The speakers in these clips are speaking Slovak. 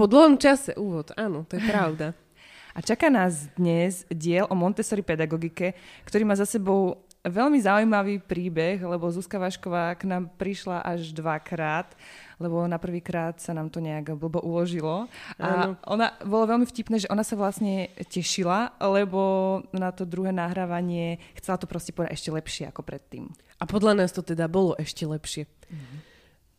Po dlhom čase úvod, áno, to je pravda. A čaká nás dnes diel o Montessori pedagogike, ktorý má za sebou veľmi zaujímavý príbeh, lebo Zuzka Vašková k nám prišla až dvakrát, lebo na prvýkrát sa nám to nejak blbo uložilo. A ona, bolo veľmi vtipné, že ona sa vlastne tešila, lebo na to druhé nahrávanie chcela to proste povedať ešte lepšie ako predtým. A podľa nás to teda bolo ešte lepšie.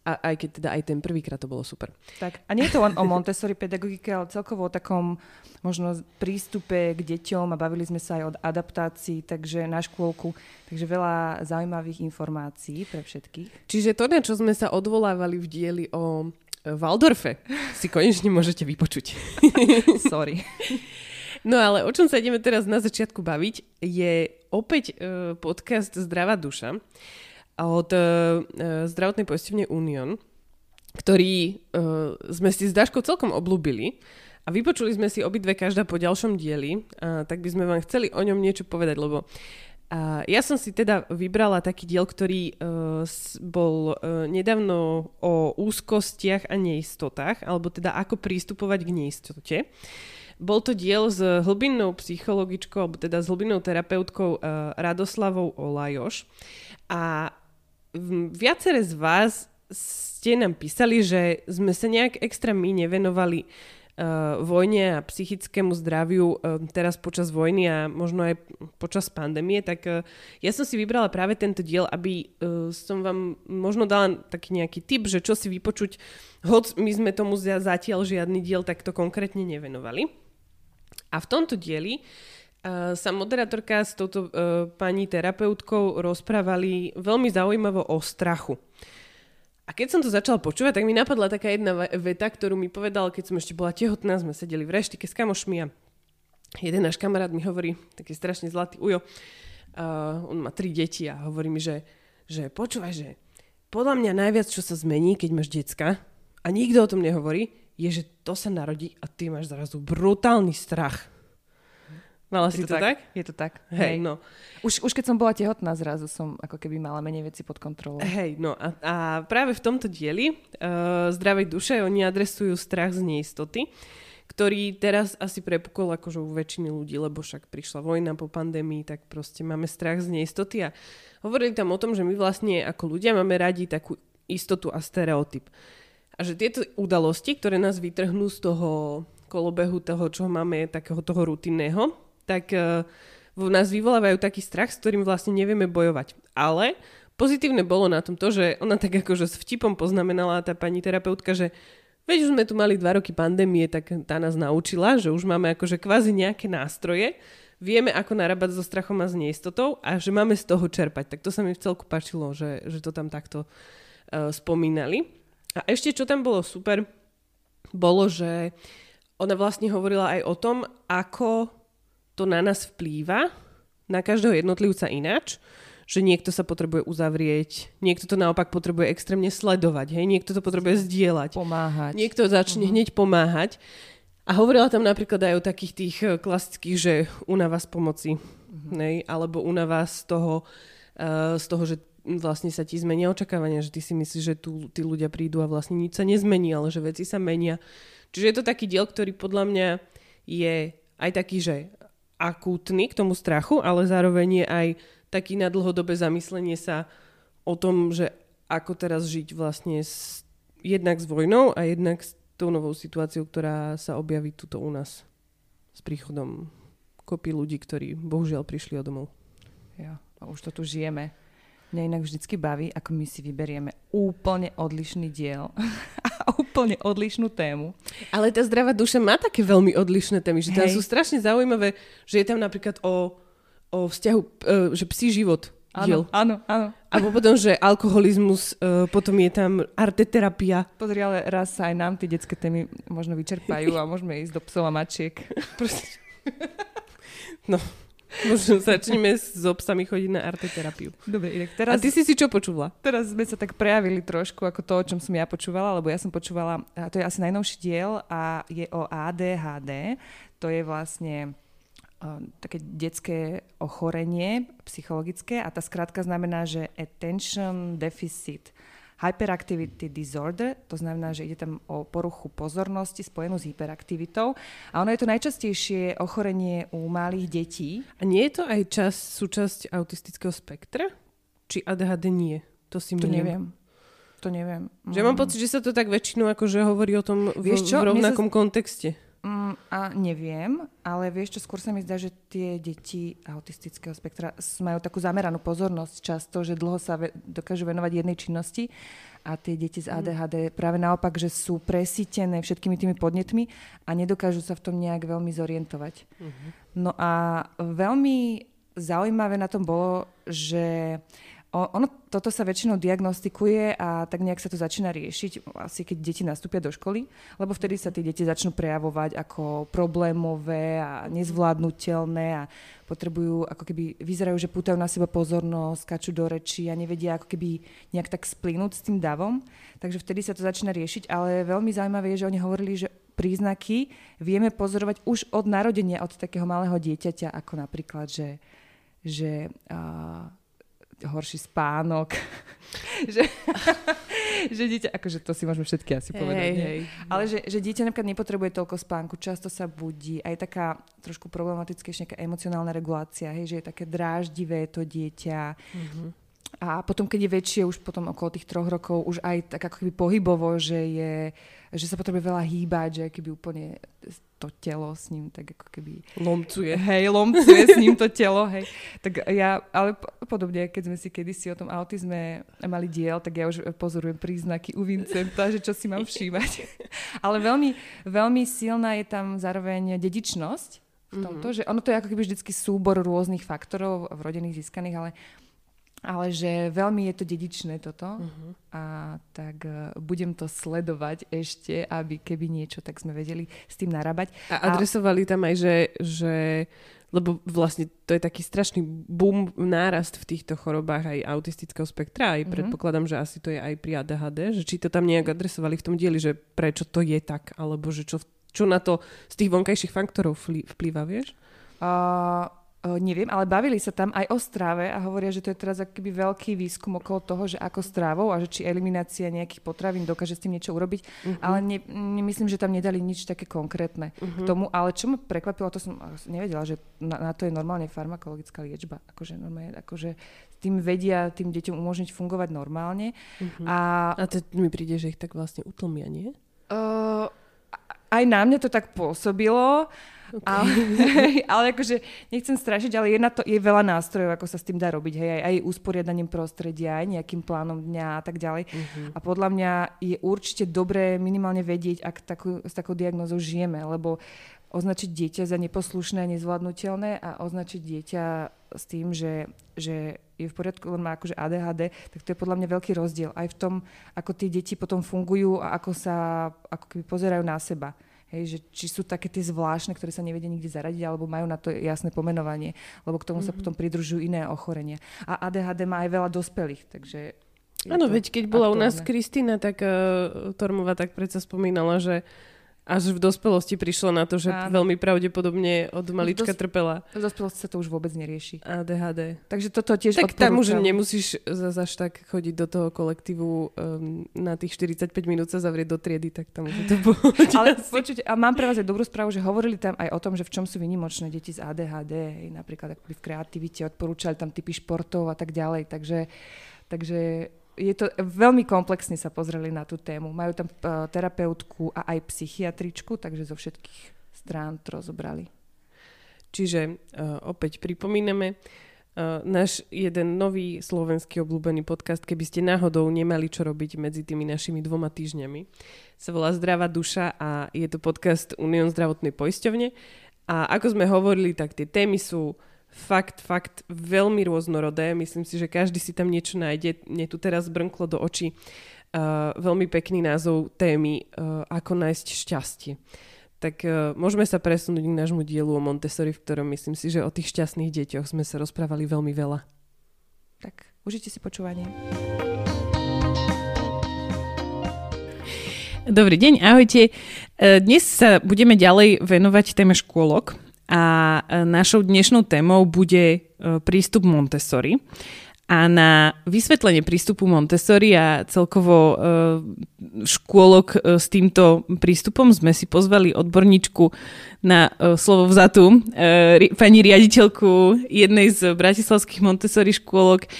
A aj keď teda aj ten prvýkrát to bolo super. Tak, a nie je to len o Montessori pedagogike, ale celkovo o takom možno prístupe k deťom a bavili sme sa aj o adaptácii, takže na škôlku. Takže veľa zaujímavých informácií pre všetkých. Čiže to, na čo sme sa odvolávali v dieli o e, Waldorfe, si konečne môžete vypočuť. Sorry. No ale o čom sa ideme teraz na začiatku baviť, je opäť e, podcast Zdravá duša od e, e, zdravotnej poisťovne Union, ktorý e, sme si s Daškou celkom oblúbili a vypočuli sme si obidve každá po ďalšom dieli, a tak by sme vám chceli o ňom niečo povedať, lebo a ja som si teda vybrala taký diel, ktorý uh, bol uh, nedávno o úzkostiach a neistotách, alebo teda ako prístupovať k neistote. Bol to diel s hlbinnou psychologičkou, alebo teda s hlbinnou terapeutkou uh, Radoslavou Olajoš. A viacere z vás ste nám písali, že sme sa nejak extra my nevenovali uh, vojne a psychickému zdraviu uh, teraz počas vojny a možno aj počas pandémie, tak uh, ja som si vybrala práve tento diel, aby uh, som vám možno dala taký nejaký tip, že čo si vypočuť, hoď my sme tomu za- zatiaľ žiadny diel takto konkrétne nevenovali. A v tomto dieli sa moderátorka s touto uh, pani terapeutkou rozprávali veľmi zaujímavo o strachu. A keď som to začala počúvať, tak mi napadla taká jedna ve- veta, ktorú mi povedal, keď som ešte bola tehotná, sme sedeli v reštike s kamošmi a jeden náš kamarát mi hovorí, taký strašne zlatý ujo, uh, on má tri deti a hovorí mi, že, že počúvaj, že podľa mňa najviac, čo sa zmení, keď máš decka a nikto o tom nehovorí, je, že to sa narodí a ty máš zrazu brutálny strach. Mala si to, tak? Je to tak. Hej, no. Už, už keď som bola tehotná, zrazu som ako keby mala menej veci pod kontrolou. Hej, no a, a práve v tomto dieli uh, Zdravej duše oni adresujú strach z neistoty, ktorý teraz asi prepukol akože u väčšiny ľudí, lebo však prišla vojna po pandémii, tak proste máme strach z neistoty a hovorili tam o tom, že my vlastne ako ľudia máme radi takú istotu a stereotyp. A že tieto udalosti, ktoré nás vytrhnú z toho kolobehu toho, čo máme, takého toho rutinného, tak uh, v nás vyvolávajú taký strach, s ktorým vlastne nevieme bojovať. Ale pozitívne bolo na tom to, že ona tak akože s vtipom poznamenala tá pani terapeutka, že veď už sme tu mali dva roky pandémie, tak tá nás naučila, že už máme akože kvázi nejaké nástroje, vieme ako narábať so strachom a s neistotou a že máme z toho čerpať. Tak to sa mi v celku páčilo, že, že to tam takto uh, spomínali. A ešte čo tam bolo super, bolo, že ona vlastne hovorila aj o tom, ako to na nás vplýva, na každého jednotlivca ináč, že niekto sa potrebuje uzavrieť, niekto to naopak potrebuje extrémne sledovať, hej, niekto to potrebuje zdieľať, Pomáhať. niekto začne hneď pomáhať. A hovorila tam napríklad aj o takých tých eh, klasických, že únava z pomoci, hej, alebo únava z toho, eh, z toho, že vlastne sa ti zmenia očakávania, že ty si myslíš, že tu tí ľudia prídu a vlastne nič sa nezmení, ale že veci sa menia. Čiže je to taký diel, ktorý podľa mňa je aj taký, že akútny k tomu strachu, ale zároveň je aj taký na dlhodobé zamyslenie sa o tom, že ako teraz žiť vlastne s, jednak s vojnou a jednak s tou novou situáciou, ktorá sa objaví tuto u nás s príchodom kopy ľudí, ktorí bohužiaľ prišli o domov. Ja, a už to tu žijeme. Mňa inak vždycky baví, ako my si vyberieme úplne odlišný diel a úplne odlišnú tému. Ale tá zdravá duša má také veľmi odlišné témy, že tam Hej. sú strašne zaujímavé, že je tam napríklad o, o vzťahu, e, že psí život diel. Áno, áno. A potom, že alkoholizmus, uh, potom je tam arteterapia. Pozri, ale raz sa aj nám tie detské témy možno vyčerpajú a môžeme ísť do psov a mačiek. no, možno začneme s obsami chodiť na arteterapiu. Dobre, inak teraz... A ty si si čo počula? Teraz sme sa tak prejavili trošku ako to, o čom som ja počúvala, lebo ja som počúvala, a to je asi najnovší diel a je o ADHD. To je vlastne také detské ochorenie psychologické a tá skrátka znamená, že Attention Deficit Hyperactivity Disorder, to znamená, že ide tam o poruchu pozornosti spojenú s hyperaktivitou a ono je to najčastejšie ochorenie u malých detí. A nie je to aj čas, súčasť autistického spektra? Či ADHD nie? To si to neviem. To neviem. Že mám mm. pocit, že sa to tak väčšinou akože hovorí o tom v, v rovnakom sa... kontexte. Mm, a neviem, ale vieš čo, skôr sa mi zdá, že tie deti autistického spektra majú takú zameranú pozornosť často, že dlho sa ve- dokážu venovať jednej činnosti a tie deti z ADHD mm. práve naopak, že sú presítené všetkými tými podnetmi a nedokážu sa v tom nejak veľmi zorientovať. Mm-hmm. No a veľmi zaujímavé na tom bolo, že ono toto sa väčšinou diagnostikuje a tak nejak sa to začína riešiť, asi keď deti nastúpia do školy, lebo vtedy sa tie deti začnú prejavovať ako problémové a nezvládnutelné a potrebujú, ako keby vyzerajú, že pútajú na seba pozornosť, skačú do reči a nevedia ako keby nejak tak splínuť s tým davom. Takže vtedy sa to začína riešiť, ale veľmi zaujímavé je, že oni hovorili, že príznaky vieme pozorovať už od narodenia, od takého malého dieťaťa, ako napríklad, že, že uh, horší spánok. že, že dieťa, akože to si môžeme všetky asi povedať. Hej, hej. Ale že, že dieťa napríklad nepotrebuje toľko spánku, často sa budí, aj taká trošku problematickejšia nejaká emocionálna regulácia, hej, že je také dráždivé to dieťa. Mm-hmm. A potom, keď je väčšie, už potom okolo tých troch rokov, už aj tak ako keby pohybovo, že, je, že sa potrebuje veľa hýbať, že keby úplne to telo s ním tak ako keby... Lomcuje. Hej, lomcuje s ním to telo, hej. Tak ja, ale podobne, keď sme si kedysi o tom autizme mali diel, tak ja už pozorujem príznaky u Vincenta, že čo si mám všímať. ale veľmi, veľmi silná je tam zároveň dedičnosť v tomto, mm-hmm. že ono to je ako keby vždycky súbor rôznych faktorov v rodinných získaných, ale ale že veľmi je to dedičné toto uh-huh. a tak uh, budem to sledovať ešte, aby keby niečo, tak sme vedeli s tým narábať. A adresovali a... tam aj, že, že lebo vlastne to je taký strašný boom, nárast v týchto chorobách aj autistického spektra, aj uh-huh. predpokladám, že asi to je aj pri ADHD, že či to tam nejak adresovali v tom dieli, že prečo to je tak, alebo že čo, čo na to z tých vonkajších faktorov vplýva, vieš? Uh, Uh, neviem, ale bavili sa tam aj o stráve a hovoria, že to je teraz akýby veľký výskum okolo toho, že ako strávou a že či eliminácia nejakých potravín dokáže s tým niečo urobiť, uh-huh. ale ne, nemyslím, že tam nedali nič také konkrétne uh-huh. k mhm. tomu. Ale čo ma prekvapilo, to som nevedela, že na, na to je normálne farmakologická liečba. Akože, normálne, akože tým vedia tým deťom umožniť fungovať normálne. Uh-huh. A, a to mi príde, že ich tak vlastne utlmia, nie? Uh, aj na mňa to tak pôsobilo. Okay. Ale, ale akože nechcem strašiť, ale je, na to, je veľa nástrojov, ako sa s tým dá robiť. Hej, aj, aj usporiadaním prostredia, aj nejakým plánom dňa a tak ďalej. Uh-huh. A podľa mňa je určite dobré minimálne vedieť, ak takú, s takou diagnozou žijeme, lebo označiť dieťa za neposlušné a nezvládnutelné a označiť dieťa s tým, že, že je v poriadku, len má akože ADHD, tak to je podľa mňa veľký rozdiel aj v tom, ako tie deti potom fungujú a ako sa ako keby pozerajú na seba. Hej, že či sú také tie zvláštne, ktoré sa nevedia nikde zaradiť, alebo majú na to jasné pomenovanie, lebo k tomu mm-hmm. sa mhm. potom pridružujú iné ochorenia. A ADHD má aj veľa dospelých, takže... Áno, veď keď bola aktuálne. u nás Kristýna, tak uh, Tormová tak predsa spomínala, že až v dospelosti prišlo na to, že Áno. veľmi pravdepodobne od malička dos- trpela. V dospelosti sa to už vôbec nerieši. ADHD. Takže toto tiež Tak tam už nemusíš zase až tak chodiť do toho kolektívu um, na tých 45 minút sa zavrieť do triedy, tak tam už to bolo. Ale počujte, a mám pre vás aj dobrú správu, že hovorili tam aj o tom, že v čom sú vynimočné deti z ADHD, hej, napríklad v kreativite, odporúčali tam typy športov a tak ďalej. Takže, takže je to veľmi komplexne sa pozreli na tú tému. Majú tam uh, terapeutku a aj psychiatričku, takže zo všetkých strán to rozobrali. Čiže uh, opäť pripomíname, uh, náš jeden nový slovenský obľúbený podcast, keby ste náhodou nemali čo robiť medzi tými našimi dvoma týždňami, sa volá Zdravá duša a je to podcast Unión zdravotnej poisťovne. A ako sme hovorili, tak tie témy sú fakt, fakt veľmi rôznorodé. Myslím si, že každý si tam niečo nájde. Mne tu teraz brnklo do očí uh, veľmi pekný názov témy uh, Ako nájsť šťastie. Tak uh, môžeme sa presunúť k nášmu dielu o Montessori, v ktorom myslím si, že o tých šťastných deťoch sme sa rozprávali veľmi veľa. Tak, užite si počúvanie. Dobrý deň, ahojte. Dnes sa budeme ďalej venovať téme škôlok a našou dnešnou témou bude prístup Montessori. A na vysvetlenie prístupu Montessori a celkovo e, škôlok e, s týmto prístupom sme si pozvali odborníčku na e, slovo vzatú, pani riaditeľku jednej z bratislavských Montessori škôlok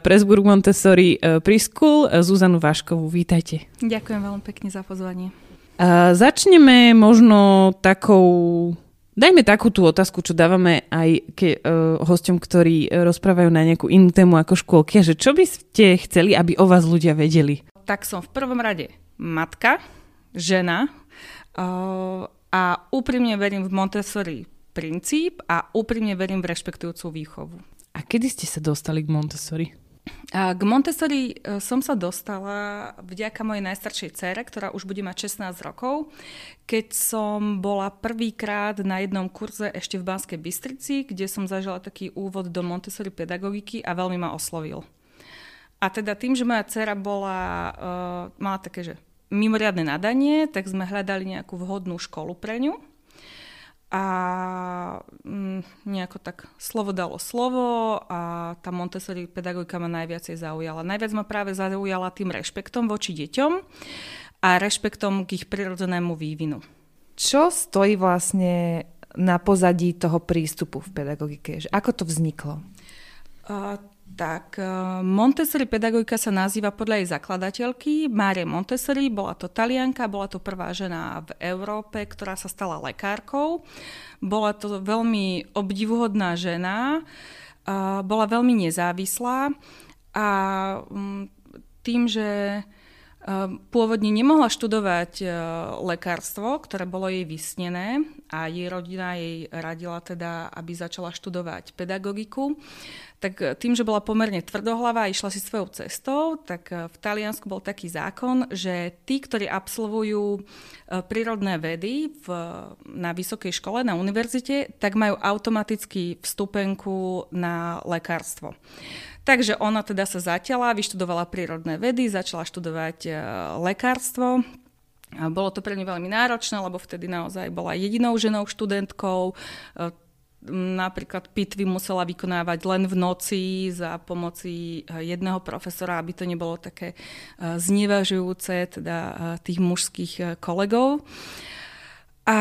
Presburg Montessori Preschool, Zuzanu Váškovú. Vítajte. Ďakujem veľmi pekne za pozvanie. Začneme možno takou Dajme takú tú otázku, čo dávame aj ke, uh, hosťom, ktorí rozprávajú na nejakú inú tému ako škôlky, že čo by ste chceli, aby o vás ľudia vedeli? Tak som v prvom rade matka, žena uh, a úprimne verím v Montessori princíp a úprimne verím v rešpektujúcu výchovu. A kedy ste sa dostali k Montessori? K Montessori e, som sa dostala vďaka mojej najstaršej cére, ktorá už bude mať 16 rokov, keď som bola prvýkrát na jednom kurze ešte v Banskej Bystrici, kde som zažila taký úvod do Montessori pedagogiky a veľmi ma oslovil. A teda tým, že moja dcera bola, uh, mala také, že mimoriadne nadanie, tak sme hľadali nejakú vhodnú školu pre ňu a mm, nejako tak slovo dalo slovo a tá Montessori pedagogika ma najviacej zaujala. Najviac ma práve zaujala tým rešpektom voči deťom a rešpektom k ich prirodzenému vývinu. Čo stojí vlastne na pozadí toho prístupu v pedagogike? Ako to vzniklo? Uh, tak, eh, Montessori pedagogika sa nazýva podľa jej zakladateľky Márie Montessori. Bola to talianka, bola to prvá žena v Európe, ktorá sa stala lekárkou. Bola to veľmi obdivuhodná žena, bola veľmi nezávislá a mm, tým, že pôvodne nemohla študovať e, lekárstvo, ktoré bolo jej vysnené a jej rodina jej radila teda, aby začala študovať pedagogiku. Tak e, tým, že bola pomerne tvrdohlava a išla si svojou cestou, tak e, v Taliansku bol taký zákon, že tí, ktorí absolvujú prírodné vedy v, na vysokej škole, na univerzite, tak majú automaticky vstupenku na lekárstvo. Takže ona teda sa zatiaľa, vyštudovala prírodné vedy, začala študovať e, lekárstvo. Bolo to pre ňu veľmi náročné, lebo vtedy naozaj bola jedinou ženou študentkou. E, napríklad pitvy musela vykonávať len v noci za pomoci e, jedného profesora, aby to nebolo také znevažujúce teda tých mužských kolegov. A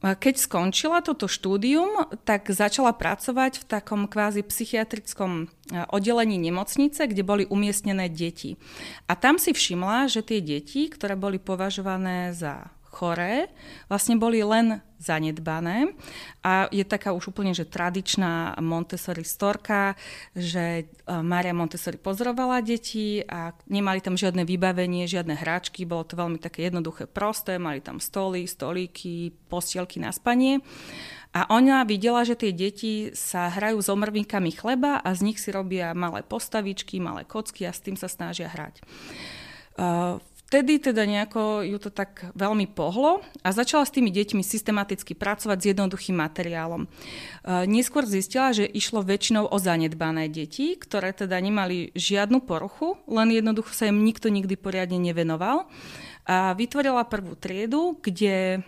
keď skončila toto štúdium, tak začala pracovať v takom kvázi psychiatrickom e, oddelení nemocnice, kde boli umiestnené deti. A tam si všimla, že tie deti, ktoré boli považované za choré, vlastne boli len zanedbané. A je taká už úplne, že tradičná Montessori storka, že e, Mária Montessori pozorovala deti a nemali tam žiadne vybavenie, žiadne hráčky, bolo to veľmi také jednoduché, prosté, mali tam stoly, stolíky, postielky na spanie. A ona videla, že tie deti sa hrajú s omrvinkami chleba a z nich si robia malé postavičky, malé kocky a s tým sa snažia hrať. Uh, vtedy teda nejako ju to tak veľmi pohlo a začala s tými deťmi systematicky pracovať s jednoduchým materiálom. E, neskôr zistila, že išlo väčšinou o zanedbané deti, ktoré teda nemali žiadnu poruchu, len jednoducho sa im nikto nikdy poriadne nevenoval. A vytvorila prvú triedu, kde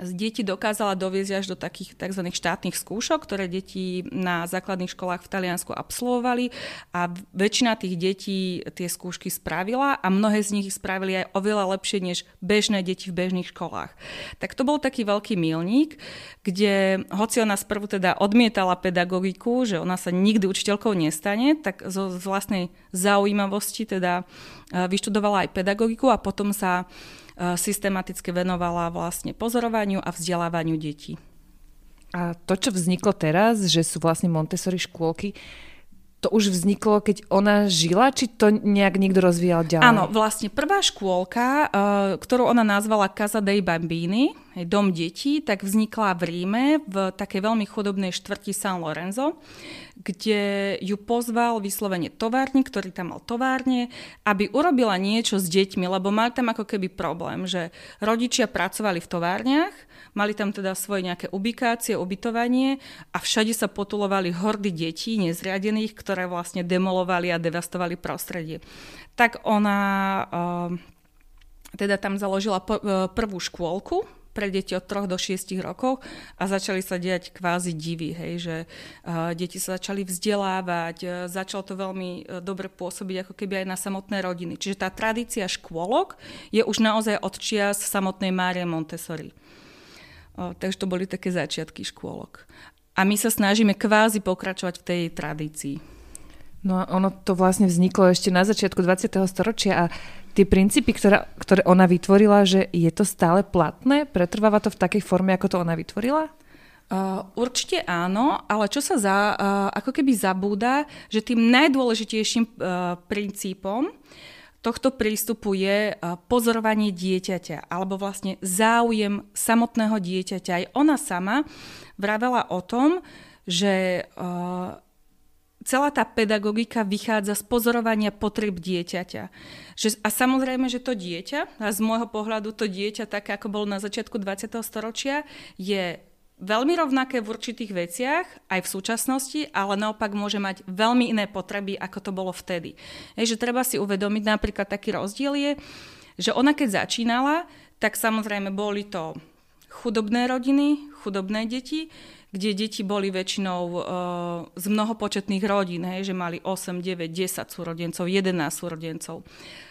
deti dokázala doviezť až do takých tzv. štátnych skúšok, ktoré deti na základných školách v Taliansku absolvovali a väčšina tých detí tie skúšky spravila a mnohé z nich ich spravili aj oveľa lepšie než bežné deti v bežných školách. Tak to bol taký veľký milník, kde hoci ona sprvu teda odmietala pedagogiku, že ona sa nikdy učiteľkou nestane, tak zo vlastnej zaujímavosti teda e, vyštudovala aj pedagogiku a potom sa Eh, systematicky venovala vlastne pozorovaniu a vzdelávaniu detí. A to, čo vzniklo teraz, že sú vlastne Montessori škôlky, to už vzniklo, keď ona žila, či to nejak niekto rozvíjal ďalej? Áno, vlastne prvá škôlka, uh, ktorú ona nazvala Casa dei Bambini, dom detí, tak vznikla v Ríme v takej veľmi chudobnej štvrti San Lorenzo, kde ju pozval vyslovene továrnik, ktorý tam mal továrne, aby urobila niečo s deťmi, lebo mali tam ako keby problém, že rodičia pracovali v továrniach, mali tam teda svoje nejaké ubikácie, ubytovanie a všade sa potulovali hordy detí nezriadených, ktoré vlastne demolovali a devastovali prostredie. Tak ona uh, teda tam založila e, prvú škôlku pre deti od 3 do 6 rokov a začali sa diať kvázi divy, hej, že deti sa začali vzdelávať, uh, začalo to veľmi uh, dobre pôsobiť ako keby aj na samotné rodiny. Čiže tá tradícia škôlok je už naozaj od čias samotnej Márie Montessori. Takže to boli také začiatky škôlok. A my sa snažíme kvázi pokračovať v tej tradícii. No a ono to vlastne vzniklo ešte na začiatku 20. storočia a tie princípy, ktoré, ktoré ona vytvorila, že je to stále platné? Pretrváva to v takej forme, ako to ona vytvorila? Uh, určite áno, ale čo sa za, uh, ako keby zabúda, že tým najdôležitejším uh, princípom tohto prístupu je pozorovanie dieťaťa, alebo vlastne záujem samotného dieťaťa. Aj ona sama vravela o tom, že uh, celá tá pedagogika vychádza z pozorovania potreb dieťaťa. Že, a samozrejme, že to dieťa, a z môjho pohľadu to dieťa, také ako bolo na začiatku 20. storočia, je veľmi rovnaké v určitých veciach, aj v súčasnosti, ale naopak môže mať veľmi iné potreby, ako to bolo vtedy. Je, že treba si uvedomiť napríklad taký rozdiel je, že ona keď začínala, tak samozrejme boli to chudobné rodiny, chudobné deti, kde deti boli väčšinou uh, z mnohopočetných rodín, hej, že mali 8, 9, 10 súrodencov, 11 súrodencov.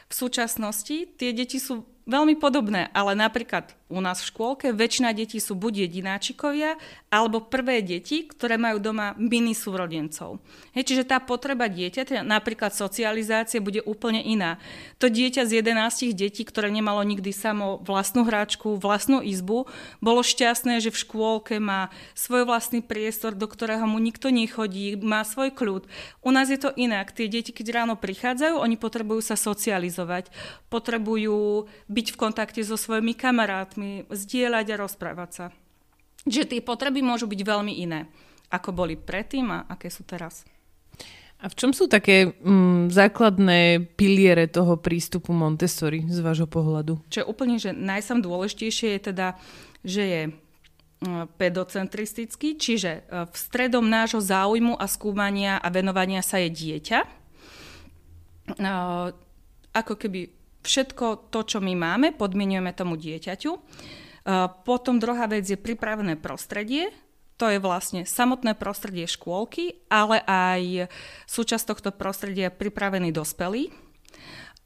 V súčasnosti tie deti sú veľmi podobné, ale napríklad u nás v škôlke väčšina detí sú buď jedináčikovia, alebo prvé deti, ktoré majú doma mini súrodencov. Hej, čiže tá potreba dieťa, napríklad socializácie, bude úplne iná. To dieťa z 11 detí, ktoré nemalo nikdy samo vlastnú hráčku, vlastnú izbu, bolo šťastné, že v škôlke má svoj vlastný priestor, do ktorého mu nikto nechodí, má svoj kľud. U nás je to inak. Tie deti, keď ráno prichádzajú, oni potrebujú sa socializovať, potrebujú byť v kontakte so svojimi kamarátmi, zdieľať a rozprávať sa. Že tie potreby môžu byť veľmi iné, ako boli predtým a aké sú teraz. A v čom sú také mm, základné piliere toho prístupu Montessori z vášho pohľadu? Čo je úplne že najsam dôležitejšie je teda, že je mm, pedocentristický, čiže e, v stredom nášho záujmu a skúmania a venovania sa je dieťa. E, ako keby všetko to, čo my máme, podmienujeme tomu dieťaťu. E, potom druhá vec je pripravené prostredie, to je vlastne samotné prostredie škôlky, ale aj súčasť tohto prostredia pripravený dospelý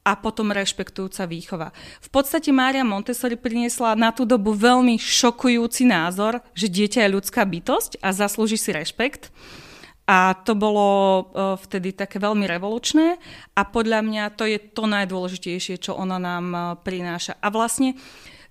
a potom rešpektujúca výchova. V podstate Mária Montessori priniesla na tú dobu veľmi šokujúci názor, že dieťa je ľudská bytosť a zaslúži si rešpekt. A to bolo e, vtedy také veľmi revolučné a podľa mňa to je to najdôležitejšie, čo ona nám e, prináša. A vlastne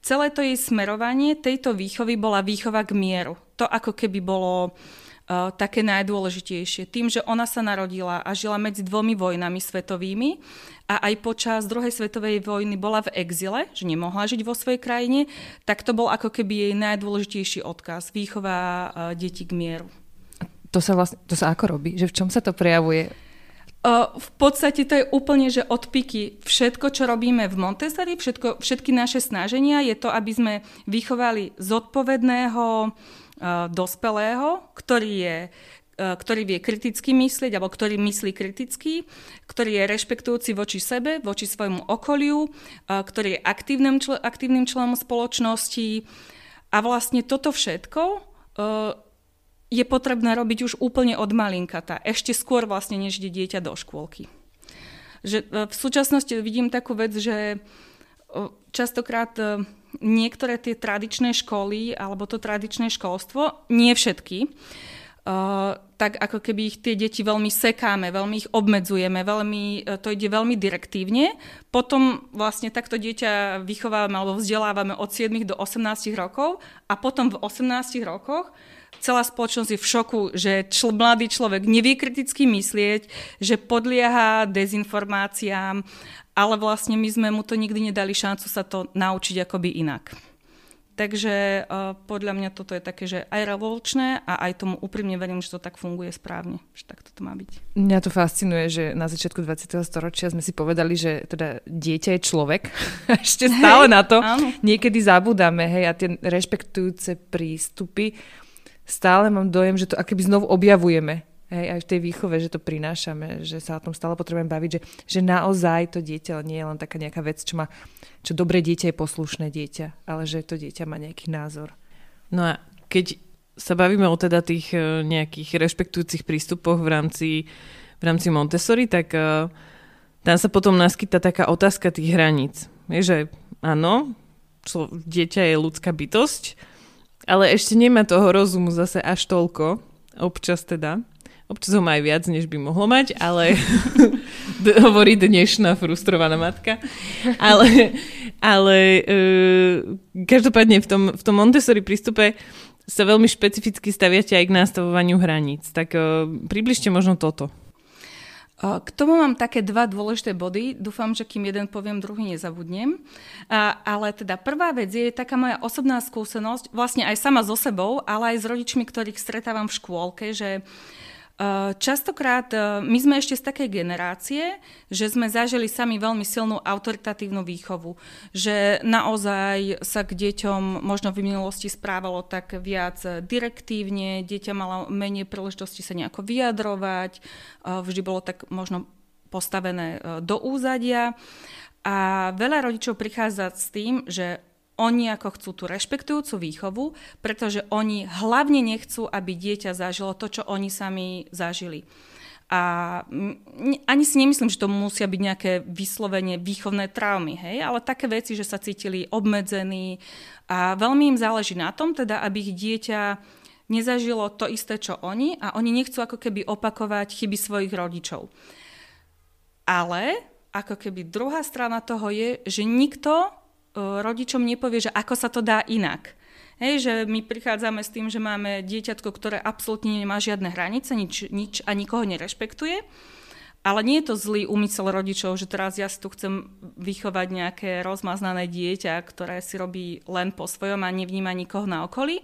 celé to jej smerovanie tejto výchovy bola výchova k mieru. To ako keby bolo uh, také najdôležitejšie. Tým, že ona sa narodila a žila medzi dvomi vojnami svetovými a aj počas druhej svetovej vojny bola v exile, že nemohla žiť vo svojej krajine, tak to bol ako keby jej najdôležitejší odkaz, výchova detí k mieru to sa vlastne, to sa ako robí? Že v čom sa to prejavuje? v podstate to je úplne, že odpiky. Všetko, čo robíme v Montessori, všetko, všetky naše snaženia je to, aby sme vychovali zodpovedného dospelého, ktorý je ktorý vie kriticky myslieť, alebo ktorý myslí kriticky, ktorý je rešpektujúci voči sebe, voči svojmu okoliu, ktorý je aktívnym, čl- aktívnym členom spoločnosti. A vlastne toto všetko je potrebné robiť už úplne od malinkata, ešte skôr vlastne, než ide dieťa do škôlky. Že e, v súčasnosti vidím takú vec, že častokrát e, niektoré tie tradičné školy alebo to tradičné školstvo, nie všetky, tak ako keby ich tie deti veľmi sekáme, veľmi ich obmedzujeme, veľmi, to ide veľmi direktívne. Potom vlastne takto dieťa vychovávame alebo vzdelávame od 7 do 18 rokov a potom v 18 rokoch celá spoločnosť je v šoku, že čl- mladý človek nevie kriticky myslieť, že podlieha dezinformáciám, ale vlastne my sme mu to nikdy nedali šancu sa to naučiť akoby inak. Takže uh, podľa mňa toto je také, že aj revolučné a aj tomu úprimne verím, že to tak funguje správne, že tak to má byť. Mňa to fascinuje, že na začiatku 20. storočia sme si povedali, že teda dieťa je človek. Ešte stále hej, na to áno. niekedy zabudáme, hej, a tie rešpektujúce prístupy stále mám dojem, že to akoby znovu objavujeme Hej, aj v tej výchove, že to prinášame, že sa o tom stále potrebujeme baviť, že, že naozaj to dieťa nie je len taká nejaká vec, čo má, čo dobré dieťa je poslušné dieťa, ale že to dieťa má nejaký názor. No a keď sa bavíme o teda tých e, nejakých rešpektujúcich prístupoch v rámci, v rámci Montessori, tak uh, tam sa potom naskyta taká otázka tých hraníc. Je, že áno, dieťa je ľudská bytosť, ale ešte nemá toho rozumu zase až toľko, občas teda, Občas ho má aj viac, než by mohlo mať, ale hovorí dnešná frustrovaná matka. Ale, ale uh, každopádne v tom, v tom Montessori prístupe sa veľmi špecificky staviate aj k nastavovaniu hraníc. Tak uh, približte možno toto. K tomu mám také dva dôležité body. Dúfam, že kým jeden poviem, druhý nezabudnem. A, ale teda prvá vec je taká moja osobná skúsenosť, vlastne aj sama so sebou, ale aj s rodičmi, ktorých stretávam v škôlke, že uh, častokrát eh, my sme ešte z takej generácie, že sme zažili sami veľmi silnú autoritatívnu výchovu, že naozaj sa k deťom možno v minulosti správalo tak viac direktívne, dieťa malo menej príležitosti sa nejako vyjadrovať, eh, vždy bolo tak možno postavené do úzadia. A veľa rodičov prichádza s tým, že oni ako chcú tú rešpektujúcu výchovu, pretože oni hlavne nechcú, aby dieťa zažilo to, čo oni sami zažili. A ani si nemyslím, že to musia byť nejaké vyslovene výchovné traumy, hej, ale také veci, že sa cítili obmedzení a veľmi im záleží na tom, teda, aby ich dieťa nezažilo to isté, čo oni a oni nechcú ako keby opakovať chyby svojich rodičov. Ale ako keby druhá strana toho je, že nikto rodičom nepovie, že ako sa to dá inak. Hej, že my prichádzame s tým, že máme dieťatko, ktoré absolútne nemá žiadne hranice, nič, nič a nikoho nerešpektuje. Ale nie je to zlý úmysel rodičov, že teraz ja si tu chcem vychovať nejaké rozmaznané dieťa, ktoré si robí len po svojom a nevníma nikoho na okolí.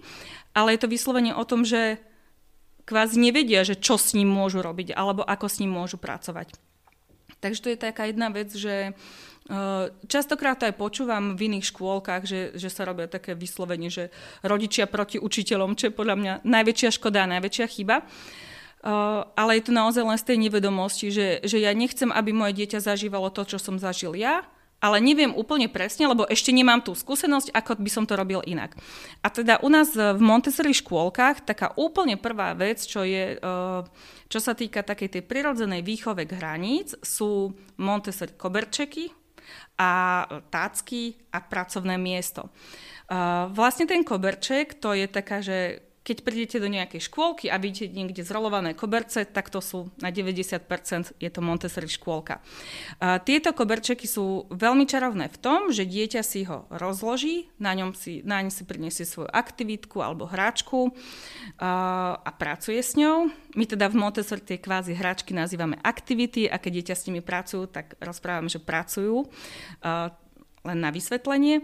Ale je to vyslovene o tom, že kvázi nevedia, že čo s ním môžu robiť alebo ako s ním môžu pracovať. Takže to je taká jedna vec, že Častokrát to aj počúvam v iných škôlkach, že, že sa robia také vyslovenie, že rodičia proti učiteľom, čo je podľa mňa najväčšia škoda a najväčšia chyba. Uh, ale je to naozaj len z tej nevedomosti, že, že ja nechcem, aby moje dieťa zažívalo to, čo som zažil ja, ale neviem úplne presne, lebo ešte nemám tú skúsenosť, ako by som to robil inak. A teda u nás v Montessori škôlkach taká úplne prvá vec, čo je, čo sa týka takej tej prirodzenej výchove hraníc, sú Montessori koberčeky, a tácky a pracovné miesto. Vlastne ten koberček, to je taká, že keď prídete do nejakej škôlky a vidíte niekde zrolované koberce, tak to sú na 90% je to Montessori škôlka. A tieto koberčeky sú veľmi čarovné v tom, že dieťa si ho rozloží, na ňom si, na ňom si priniesie svoju aktivitku alebo hráčku a, a pracuje s ňou. My teda v Montessori tie kvázi hráčky nazývame aktivity a keď dieťa s nimi pracujú, tak rozprávame, že pracujú. Len na vysvetlenie.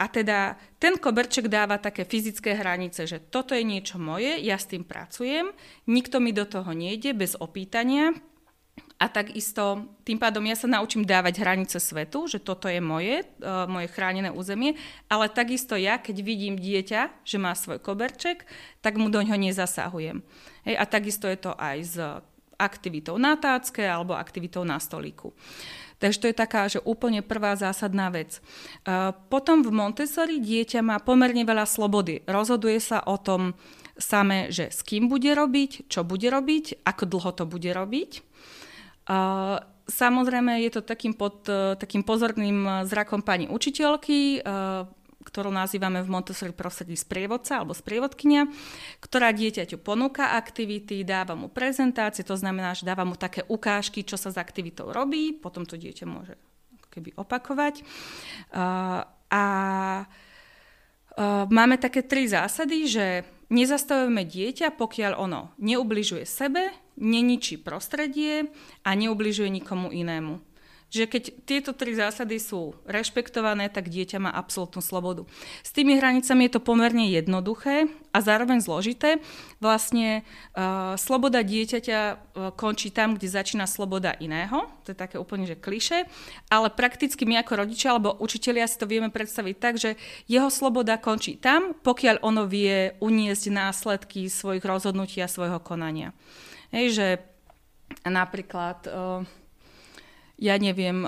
A teda ten koberček dáva také fyzické hranice, že toto je niečo moje, ja s tým pracujem, nikto mi do toho nejde bez opýtania. A takisto tým pádom ja sa naučím dávať hranice svetu, že toto je moje, uh, moje chránené územie, ale takisto ja, keď vidím dieťa, že má svoj koberček, tak mu do ňoho nezasahujem. Hej, a takisto je to aj s aktivitou na tácke alebo aktivitou na stolíku. Takže to je taká, že úplne prvá zásadná vec. Potom v Montessori dieťa má pomerne veľa slobody. Rozhoduje sa o tom samé, že s kým bude robiť, čo bude robiť, ako dlho to bude robiť. Samozrejme je to takým, pod, takým pozorným zrakom pani učiteľky ktorú nazývame v Montessori prostredí sprievodca alebo sprievodkynia, ktorá dieťaťu ponúka aktivity, dáva mu prezentácie, to znamená, že dáva mu také ukážky, čo sa s aktivitou robí, potom to dieťa môže keby opakovať. Uh, a uh, máme také tri zásady, že nezastavujeme dieťa, pokiaľ ono neubližuje sebe, neničí prostredie a neubližuje nikomu inému. Že keď tieto tri zásady sú rešpektované, tak dieťa má absolútnu slobodu. S tými hranicami je to pomerne jednoduché a zároveň zložité. Vlastne uh, sloboda dieťaťa uh, končí tam, kde začína sloboda iného. To je také úplne, že kliše. Ale prakticky my ako rodičia alebo učitelia si to vieme predstaviť tak, že jeho sloboda končí tam, pokiaľ ono vie uniesť následky svojich rozhodnutí a svojho konania. Hej, že napríklad... Uh, ja neviem,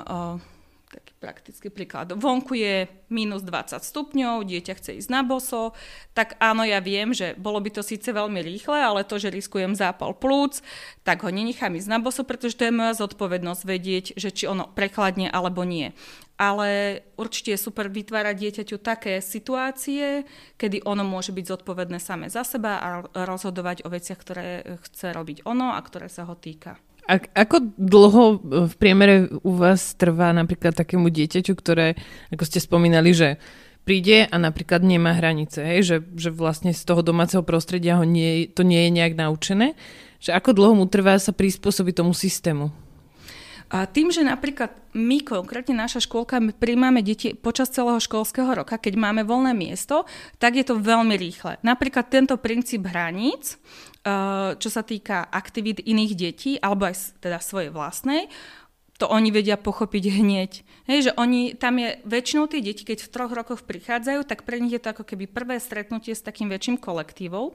taký praktický príklad. Vonku je minus 20 stupňov, dieťa chce ísť na boso, tak áno, ja viem, že bolo by to síce veľmi rýchle, ale to, že riskujem zápal plúc, tak ho nenechám ísť na boso, pretože to je moja zodpovednosť vedieť, že či ono prekladne alebo nie. Ale určite je super vytvárať dieťaťu také situácie, kedy ono môže byť zodpovedné same za seba a rozhodovať o veciach, ktoré chce robiť ono a ktoré sa ho týka. A, ako dlho e, v priemere u vás trvá napríklad takému dieťaťu, ktoré, ako ste spomínali, že príde a napríklad nemá hranice, hej? Že, že vlastne z toho domáceho prostredia ho nie, to nie je nejak naučené, že ako dlho mu trvá sa prispôsobiť tomu systému? A tým, že napríklad my, konkrétne naša škôlka, my príjmame deti počas celého školského roka, keď máme voľné miesto, tak je to veľmi rýchle. Napríklad tento princíp hraníc, eh, čo sa týka aktivít iných detí, alebo aj teda svojej vlastnej, to oni vedia pochopiť hneď. Hej, že oni, tam je väčšinou tie deti, keď v troch rokoch prichádzajú, tak pre nich je to ako keby prvé stretnutie s takým väčším kolektívom. E,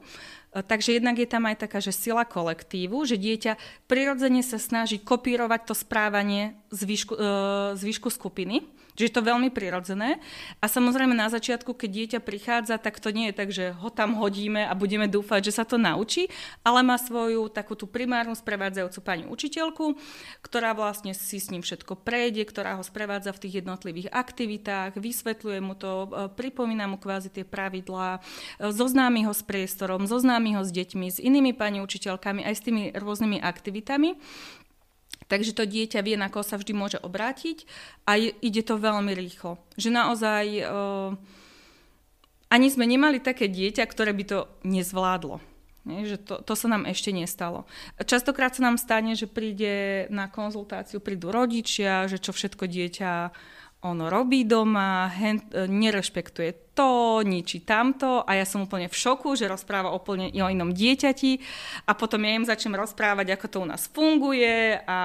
takže jednak je tam aj taká, že sila kolektívu, že dieťa prirodzene sa snaží kopírovať to správanie zvyšku, e, zvyšku skupiny Čiže je to veľmi prirodzené. A samozrejme na začiatku, keď dieťa prichádza, tak to nie je tak, že ho tam hodíme a budeme dúfať, že sa to naučí, ale má svoju takú tú primárnu sprevádzajúcu pani učiteľku, ktorá vlastne si s ním všetko prejde, ktorá ho sprevádza v tých jednotlivých aktivitách, vysvetľuje mu to, e, pripomína mu kvázi tie pravidlá, e, zoznámi ho s priestorom, zoznámi ho s deťmi, s inými pani učiteľkami, aj s tými rôznymi aktivitami. Takže to dieťa vie, na koho sa vždy môže obrátiť a ide to veľmi rýchlo. Že naozaj uh, ani sme nemali také dieťa, ktoré by to nezvládlo. Nie, že to, to sa nám ešte nestalo. Častokrát sa nám stane, že príde na konzultáciu, prídu rodičia, že čo všetko dieťa ono robí doma, hen, e, nerešpektuje to, ničí tamto a ja som úplne v šoku, že rozpráva úplne o inom dieťati a potom ja im začnem rozprávať, ako to u nás funguje a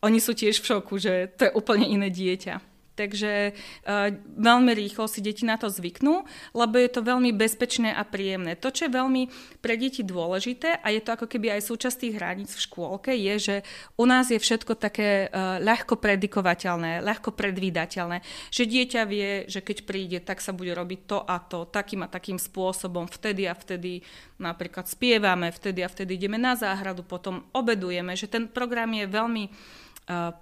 oni sú tiež v šoku, že to je úplne iné dieťa. Takže uh, veľmi rýchlo si deti na to zvyknú, lebo je to veľmi bezpečné a príjemné. To, čo je veľmi pre deti dôležité, a je to ako keby aj súčasť tých hraníc v škôlke, je, že u nás je všetko také uh, ľahko predikovateľné, ľahko predvídateľné. Že dieťa vie, že keď príde, tak sa bude robiť to a to, takým a takým spôsobom, vtedy a vtedy napríklad spievame, vtedy a vtedy ideme na záhradu, potom obedujeme, že ten program je veľmi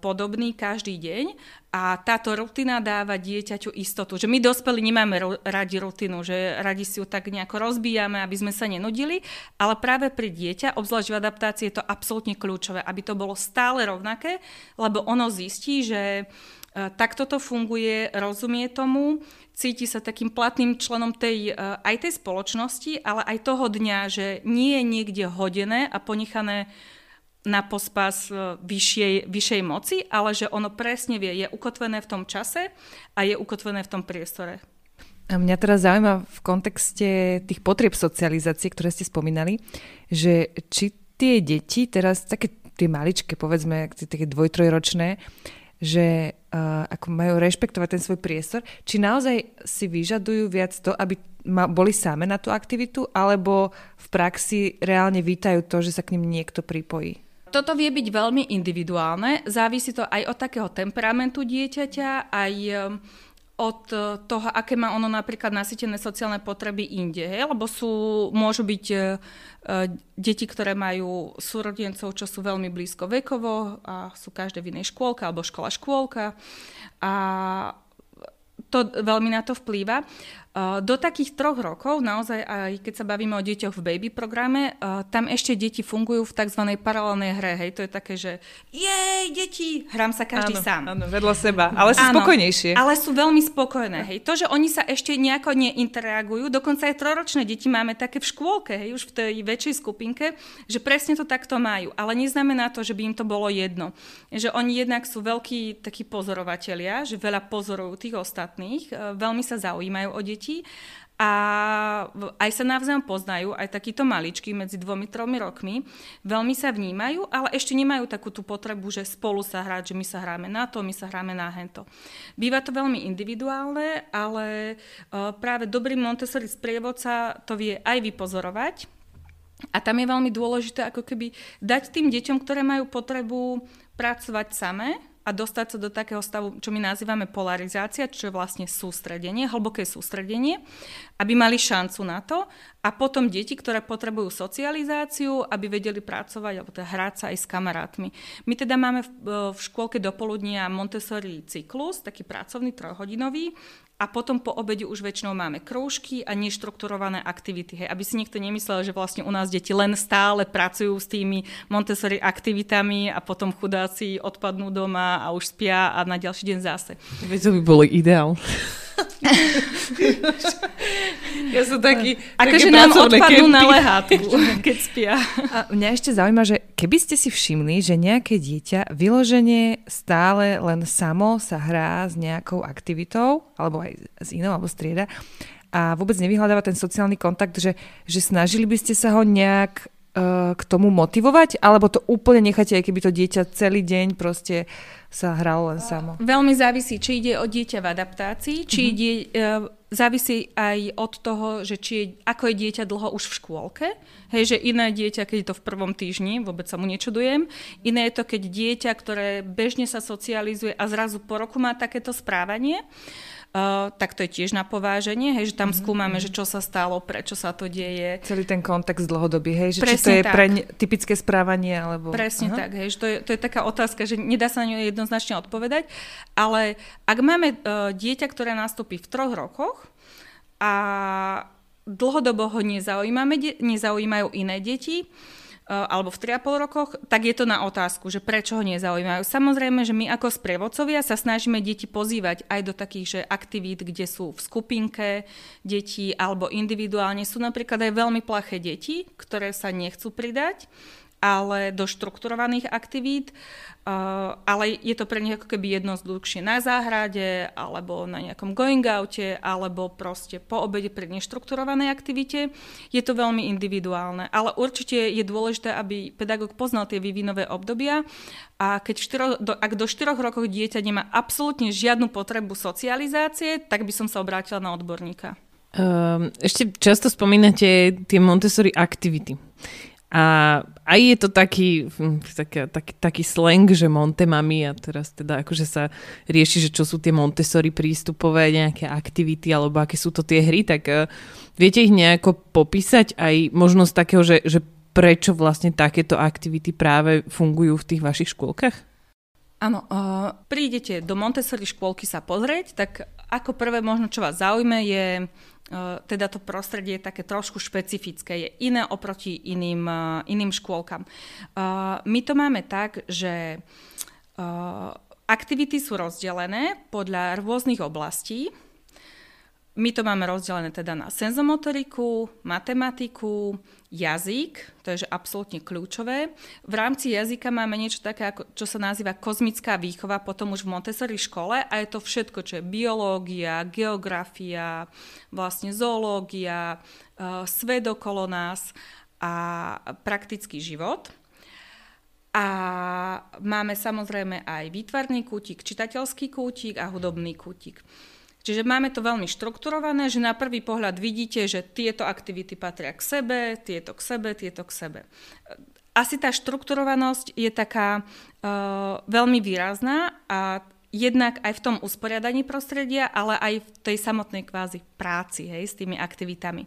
podobný každý deň a táto rutina dáva dieťaťu istotu. Že my dospelí nemáme radi rutinu, že radi si ju tak nejako rozbíjame, aby sme sa nenudili, ale práve pri dieťa, obzvlášť v adaptácii, je to absolútne kľúčové, aby to bolo stále rovnaké, lebo ono zistí, že e, takto to funguje, rozumie tomu, cíti sa takým platným členom tej, e, aj tej spoločnosti, ale aj toho dňa, že nie je niekde hodené a ponechané na pospas e, vyššej, vyššej moci, ale že ono presne vie, je ukotvené v tom čase a je ukotvené v tom priestore. A mňa teraz zaujíma v kontexte tých potrieb socializácie, ktoré ste spomínali, že či tie deti teraz, také tie maličké, povedzme, také dvoj-trojročné, že uh, ako majú rešpektovať ten svoj priestor, či naozaj si vyžadujú viac to, aby ma, boli same na tú aktivitu, alebo v praxi reálne vítajú to, že sa k ním niekto pripojí? Toto vie byť veľmi individuálne, závisí to aj od takého temperamentu dieťaťa, aj um, od uh, toho, aké má ono napríklad nasytené sociálne potreby inde. Hej? Lebo sú, môžu byť uh, deti, ktoré majú súrodencov, čo sú veľmi blízko vekovo a sú každé v inej škôlke alebo škola škôlka. A to veľmi na to vplýva. Do takých troch rokov, naozaj aj keď sa bavíme o deťoch v baby programe, tam ešte deti fungujú v tzv. paralelnej hre. Hej, to je také, že jej, deti, hrám sa každý áno, sám. Áno, vedľa seba, ale sú áno, spokojnejšie. Ale sú veľmi spokojné. Hej. To, že oni sa ešte nejako neinteragujú, dokonca aj troročné deti máme také v škôlke, hej, už v tej väčšej skupinke, že presne to takto majú. Ale neznamená to, že by im to bolo jedno. Že oni jednak sú veľkí takí pozorovatelia, že veľa pozorujú tých ostatných, e, veľmi sa zaujímajú o deti a aj sa navzájom poznajú, aj takíto maličky medzi dvomi, tromi rokmi, veľmi sa vnímajú, ale ešte nemajú takú tú potrebu, že spolu sa hrať, že my sa hráme na to, my sa hráme na hento. Býva to veľmi individuálne, ale práve dobrý Montessori sprievodca to vie aj vypozorovať, a tam je veľmi dôležité ako keby dať tým deťom, ktoré majú potrebu pracovať samé, a dostať sa do takého stavu, čo my nazývame polarizácia, čo je vlastne sústredenie, hlboké sústredenie, aby mali šancu na to a potom deti, ktoré potrebujú socializáciu, aby vedeli pracovať alebo teda hrať sa aj s kamarátmi. My teda máme v, v škôlke dopoludnia Montessori cyklus, taký pracovný trojhodinový, a potom po obede už väčšinou máme krúžky a neštrukturované aktivity. Hej, aby si niekto nemyslel, že vlastne u nás deti len stále pracujú s tými Montessori aktivitami a potom chudáci odpadnú doma a už spia a na ďalší deň zase. Veď to by bolo ideál. ja som taký... Akože nám odpadnú kempy. na lehátku, keď spia. A mňa ešte zaujíma, že keby ste si všimli, že nejaké dieťa vyloženie stále len samo sa hrá s nejakou aktivitou, alebo aj s inou, alebo strieda, a vôbec nevyhľadáva ten sociálny kontakt, že, že snažili by ste sa ho nejak uh, k tomu motivovať, alebo to úplne necháte, aj keby to dieťa celý deň proste sa hralo len samo? Veľmi závisí, či ide o dieťa v adaptácii, či mm-hmm. ide, uh, závisí aj od toho, že či je, ako je dieťa dlho už v škôlke. Hej, že iné dieťa, keď je to v prvom týždni, vôbec sa mu nečudujem. Iné je to, keď dieťa, ktoré bežne sa socializuje a zrazu po roku má takéto správanie. Uh, Uh, tak to je tiež na pováženie, hej, že tam mm-hmm. skúmame, že čo sa stalo, prečo sa to deje. Celý ten kontext dlhodobý, hej, že Presne či to je tak. pre ne, typické správanie, alebo... Presne Aha. tak, hej, že to je, to je taká otázka, že nedá sa na ňu jednoznačne odpovedať, ale ak máme uh, dieťa, ktoré nastúpi v troch rokoch a dlhodobo ho nezaujímame, nezaujímajú iné deti, Eh, alebo v 3,5 rokoch, tak je to na otázku, že prečo ho nezaujímajú. Samozrejme, že my ako sprievodcovia sa snažíme deti pozývať aj do takých že aktivít, kde sú v skupinke deti alebo individuálne. Sú napríklad aj veľmi plaché deti, ktoré sa nechcú pridať ale do štrukturovaných aktivít, uh, ale je to pre nich ako keby jednoduchšie na záhrade, alebo na nejakom going oute, alebo proste po obede pri neštrukturovanej aktivite. Je to veľmi individuálne, ale určite je dôležité, aby pedagóg poznal tie vývinové obdobia a keď štyro, do, ak do 4 rokov dieťa nemá absolútne žiadnu potrebu socializácie, tak by som sa obrátila na odborníka. Um, ešte často spomínate tie Montessori aktivity. A aj je to taký, hm, taký, taký, taký slang, že Montemami a teraz teda akože sa rieši, že čo sú tie Montessori prístupové nejaké aktivity alebo aké sú to tie hry, tak uh, viete ich nejako popísať aj možnosť takého, že, že prečo vlastne takéto aktivity práve fungujú v tých vašich škôlkach? Áno, uh, prídete do Montessori škôlky sa pozrieť, tak ako prvé možno, čo vás zaujme, je Eh, teda to prostredie je také trošku špecifické, je iné oproti iným, eh, iným škôlkam. Eh, my to máme tak, že aktivity sú rozdelené podľa rôznych oblastí. My to máme rozdelené teda na senzomotoriku, matematiku, jazyk, to je že absolútne kľúčové. V rámci jazyka máme niečo také, ako, čo sa nazýva kozmická výchova, potom už v Montessori škole a je to všetko, čo je biológia, geografia, vlastne zoológia, uh, svet okolo nás a praktický život. A máme samozrejme aj výtvarný kútik, čitateľský kútik a hudobný kútik. Čiže máme to veľmi štrukturované, že na prvý pohľad vidíte, že tieto aktivity patria k sebe, tieto k sebe, tieto k sebe. Asi tá štrukturovanosť je taká uh, veľmi výrazná a jednak aj v tom usporiadaní prostredia, ale aj v tej samotnej kvázi práci hej, s tými aktivitami.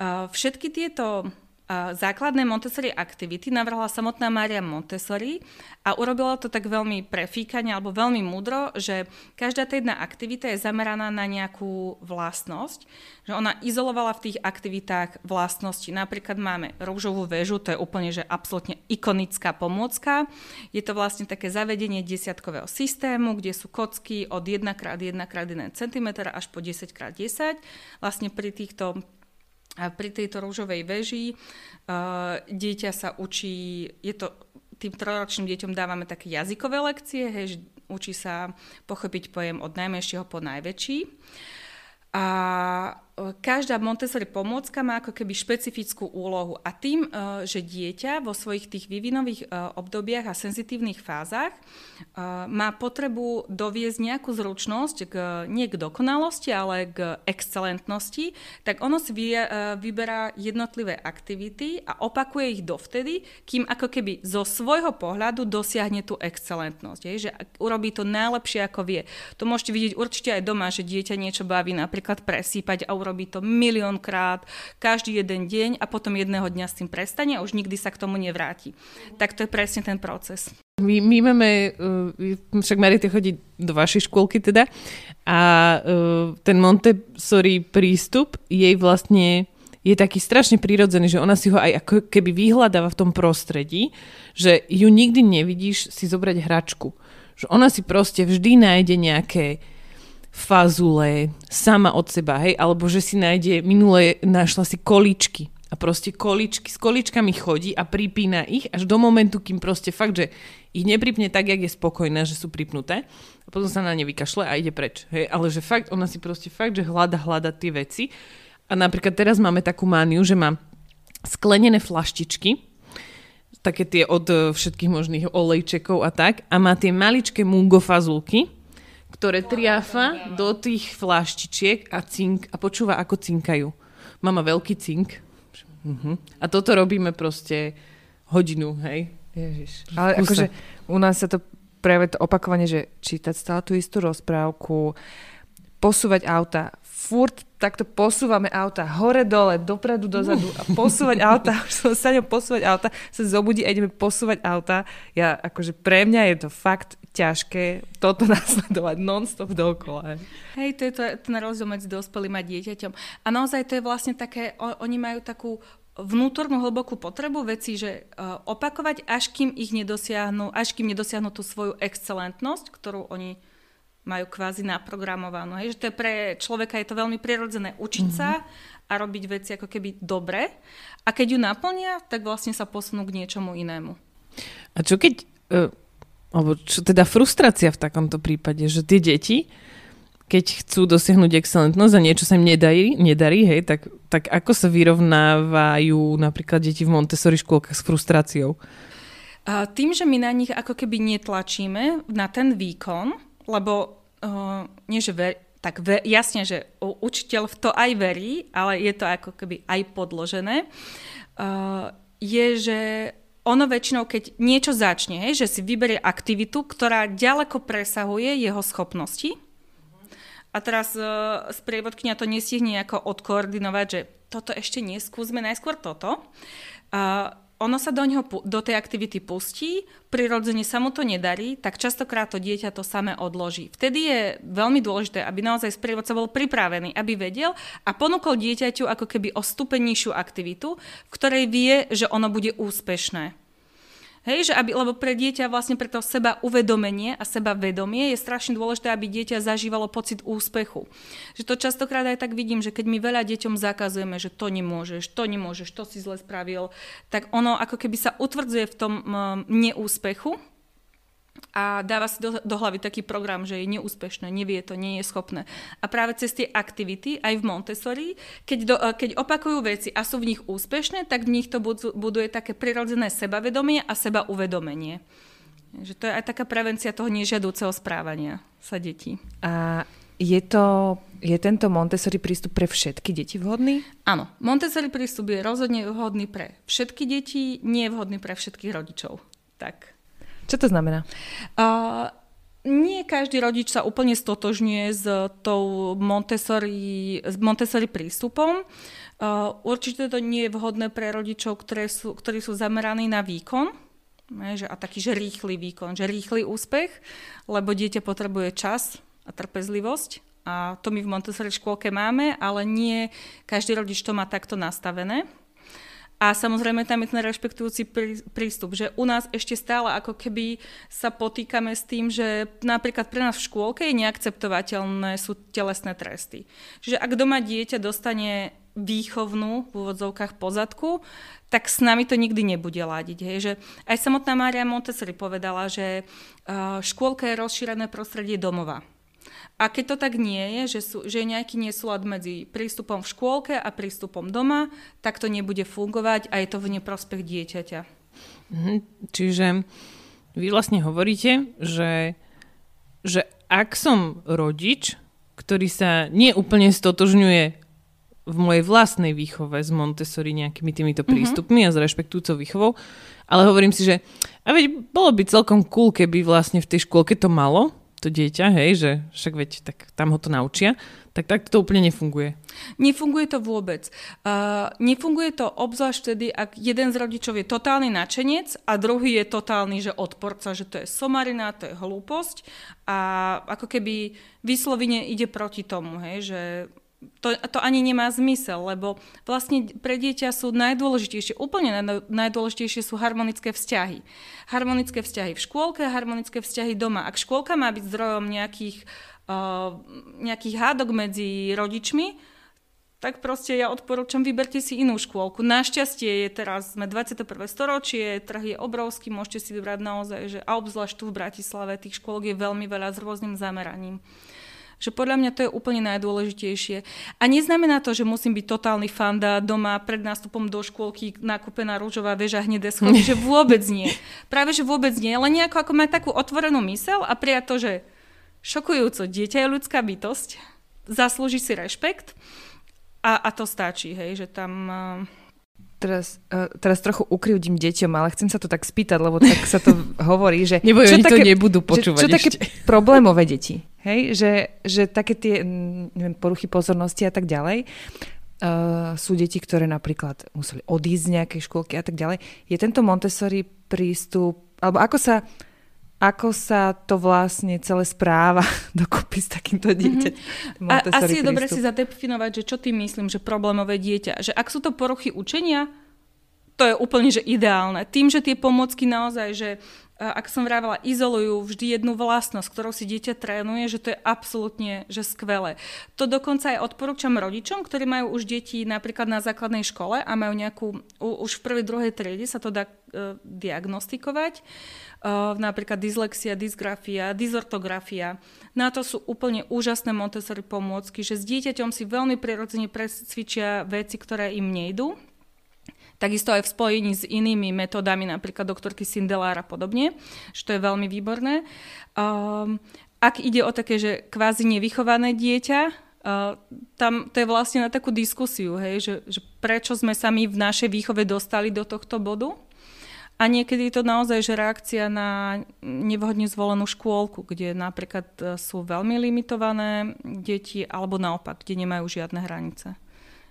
Uh, všetky tieto základné Montessori aktivity navrhla samotná Mária Montessori a urobila to tak veľmi prefíkane alebo veľmi múdro, že každá tá jedna aktivita je zameraná na nejakú vlastnosť, že ona izolovala v tých aktivitách vlastnosti. Napríklad máme rúžovú väžu, to je úplne že absolútne ikonická pomôcka. Je to vlastne také zavedenie desiatkového systému, kde sú kocky od 1x1x1 cm až po 10x10. Vlastne pri týchto a pri tejto rúžovej veži uh, dieťa sa učí, je to, tým trojročným deťom dávame také jazykové lekcie, hej, učí sa pochopiť pojem od najmenšieho po najväčší. A každá Montessori pomôcka má ako keby špecifickú úlohu a tým, e, že dieťa vo svojich tých vývinových e, obdobiach a senzitívnych fázach e, má potrebu doviesť nejakú zručnosť k, nie k dokonalosti, ale k excelentnosti, tak ono si vyberá jednotlivé aktivity a opakuje ich dovtedy, kým ako keby zo svojho pohľadu dosiahne tú excelentnosť. Je, že urobí to najlepšie, ako vie. To môžete vidieť určite aj doma, že dieťa niečo baví napríklad presýpať a urobí to miliónkrát, každý jeden deň a potom jedného dňa s tým prestane a už nikdy sa k tomu nevráti. Tak to je presne ten proces. My, my máme, uh, však Marite chodí do vašej škôlky teda a uh, ten Montessori prístup jej vlastne je taký strašne prirodzený, že ona si ho aj ako keby vyhľadáva v tom prostredí, že ju nikdy nevidíš si zobrať hračku. Že ona si proste vždy nájde nejaké fazule sama od seba, hej, alebo že si nájde, minule našla si količky a proste količky, s količkami chodí a pripína ich až do momentu, kým proste fakt, že ich nepripne tak, jak je spokojná, že sú pripnuté a potom sa na ne vykašle a ide preč. Hej, ale že fakt, ona si proste fakt, že hľada, hľada tie veci. A napríklad teraz máme takú mániu, že má sklenené flaštičky, také tie od všetkých možných olejčekov a tak, a má tie maličké mungo fazulky, ktoré triafa do tých fláštičiek a cink a počúva, ako cinkajú. Mama veľký cink. Uh-huh. A toto robíme proste hodinu, hej. Ježiš. Ale akože u nás sa to práve to opakovanie, že čítať stále tú istú rozprávku, posúvať auta, furt takto posúvame auta hore, dole, dopredu, dozadu a posúvať auta, už som sa posúvať auta, sa zobudí a ideme posúvať auta. Ja, akože pre mňa je to fakt ťažké toto nasledovať non-stop dokola. Hej, to je to, ten rozdiel medzi dospelým a dieťaťom. A naozaj to je vlastne také, oni majú takú vnútornú hlbokú potrebu veci, že uh, opakovať, až kým ich nedosiahnu, až kým nedosiahnu tú svoju excelentnosť, ktorú oni majú kvázi naprogramovanú. Hej? Že to je pre človeka je to veľmi prirodzené učiť mm-hmm. sa a robiť veci ako keby dobre. A keď ju naplnia, tak vlastne sa posunú k niečomu inému. A čo keď, uh, alebo čo teda frustrácia v takomto prípade, že tie deti, keď chcú dosiahnuť excelentnosť a niečo sa im nedarí, nedarí hej, tak, tak ako sa vyrovnávajú napríklad deti v Montessori škôlkach s frustráciou? A tým, že my na nich ako keby netlačíme na ten výkon, lebo uh, nie, že ver, tak ve, jasne, že učiteľ v to aj verí, ale je to ako keby aj podložené, uh, je, že ono väčšinou, keď niečo začne, hej, že si vyberie aktivitu, ktorá ďaleko presahuje jeho schopnosti, a teraz uh, sprievodkynia to nestihne nejako odkoordinovať, že toto ešte nie, skúsme najskôr toto. Uh, ono sa do, neho, do tej aktivity pustí, prirodzene sa mu to nedarí, tak častokrát to dieťa to samé odloží. Vtedy je veľmi dôležité, aby naozaj sprievodca bol pripravený, aby vedel a ponúkol dieťaťu ako keby o stupenejšiu aktivitu, v ktorej vie, že ono bude úspešné. Hej, že aby, lebo pre dieťa vlastne pre to seba uvedomenie a seba vedomie je strašne dôležité, aby dieťa zažívalo pocit úspechu. Že to častokrát aj tak vidím, že keď my veľa deťom zakazujeme, že to nemôžeš, to nemôžeš, to si zle spravil, tak ono ako keby sa utvrdzuje v tom neúspechu a dáva si do, do hlavy taký program, že je neúspešné, nevie to, nie je schopné. A práve cez tie aktivity, aj v Montessori, keď, do, keď opakujú veci a sú v nich úspešné, tak v nich to buduje také prirodzené sebavedomie a seba uvedomenie. Že to je aj taká prevencia toho nežiadúceho správania sa detí. A je, to, je tento Montessori prístup pre všetky deti vhodný? Áno, Montessori prístup je rozhodne vhodný pre všetky deti, nie je vhodný pre všetkých rodičov. Tak. Čo to znamená? Uh, nie každý rodič sa úplne stotožňuje s tou Montessori, s Montessori prístupom. Uh, určite to nie je vhodné pre rodičov, ktoré sú, ktorí sú zameraní na výkon, že, a taký, že rýchly výkon, že rýchly úspech, lebo dieťa potrebuje čas a trpezlivosť. A to my v Montessori škôlke máme, ale nie každý rodič to má takto nastavené. A samozrejme tam je ten rešpektujúci prístup, že u nás ešte stále ako keby sa potýkame s tým, že napríklad pre nás v škôlke je neakceptovateľné sú telesné tresty. Čiže ak doma dieťa dostane výchovnú v úvodzovkách pozadku, tak s nami to nikdy nebude ladiť. Hej. Že aj samotná Mária Montessori povedala, že škôlka je rozšírené prostredie domova. A keď to tak nie je, že, sú, že je nejaký nesúlad medzi prístupom v škôlke a prístupom doma, tak to nebude fungovať a je to v neprospech dieťaťa. Mhm. Čiže vy vlastne hovoríte, že, že ak som rodič, ktorý sa neúplne stotožňuje v mojej vlastnej výchove s Montessori nejakými týmito mhm. prístupmi mm-hmm. a s rešpektujúcou výchovou, ale hovorím si, že a veď bolo by celkom cool, keby vlastne v tej škôlke to malo, to dieťa, hej, že však veď, tak tam ho to naučia, tak tak to úplne nefunguje. Nefunguje to vôbec. Uh, nefunguje to obzvlášť vtedy, ak jeden z rodičov je totálny načenec a druhý je totálny, že odporca, že to je somarina, to je hlúposť a ako keby vyslovene ide proti tomu, hej, že to, to ani nemá zmysel, lebo vlastne pre dieťa sú najdôležitejšie, úplne najdôležitejšie sú harmonické vzťahy. Harmonické vzťahy v škôlke, harmonické vzťahy doma. Ak škôlka má byť zdrojom nejakých, uh, nejakých hádok medzi rodičmi, tak proste ja odporúčam, vyberte si inú škôlku. Našťastie je teraz, sme 21. storočie, trh je obrovský, môžete si vybrať naozaj, že a obzvlášť tu v Bratislave tých škôlok je veľmi veľa s rôznym zameraním že podľa mňa to je úplne najdôležitejšie. A neznamená to, že musím byť totálny fanda doma pred nástupom do škôlky nakúpená rúžová väža hnedé schody, že vôbec nie. Práve, že vôbec nie, ale nejako ako mať takú otvorenú mysel a prijať to, že šokujúco, dieťa je ľudská bytosť, zaslúži si rešpekt a, a to stačí, hej, že tam... Uh teraz, uh, teraz trochu ukrivdím deťom, ale chcem sa to tak spýtať, lebo tak sa to hovorí, že... Neboj, čo oni také, to nebudú počúvať že, Čo ešte. také problémové deti, hej? Že, že také tie neviem, poruchy pozornosti a tak ďalej, uh, sú deti, ktoré napríklad museli odísť z nejakej škôlky a tak ďalej. Je tento Montessori prístup, alebo ako sa ako sa to vlastne celé správa dokopy s takýmto mhm. dieťaťom. Mm-hmm. A, asi je dobre si zadefinovať, že čo tým myslím, že problémové dieťa. Že ak sú to poruchy učenia, to je úplne že ideálne. Tým, že tie pomocky naozaj, že ak som vravela, izolujú vždy jednu vlastnosť, ktorou si dieťa trénuje, že to je absolútne že skvelé. To dokonca aj odporúčam rodičom, ktorí majú už deti napríklad na základnej škole a majú nejakú, už v prvej, druhej triede sa to dá uh, diagnostikovať. Uh, napríklad dyslexia, dysgrafia, dysortografia. Na to sú úplne úžasné Montessori pomôcky, že s dieťaťom si veľmi prirodzene prescvičia veci, ktoré im nejdú Takisto aj v spojení s inými metódami, napríklad doktorky Sindelár a podobne, že to je veľmi výborné. Um, ak ide o také, že kvázi nevychované dieťa, Uh, tam to je vlastne na takú diskusiu, hej, že, že prečo sme sa my v našej výchove dostali do tohto bodu. A niekedy je to naozaj že reakcia na nevhodne zvolenú škôlku, kde napríklad e, sú veľmi limitované deti, alebo naopak, kde nemajú žiadne hranice.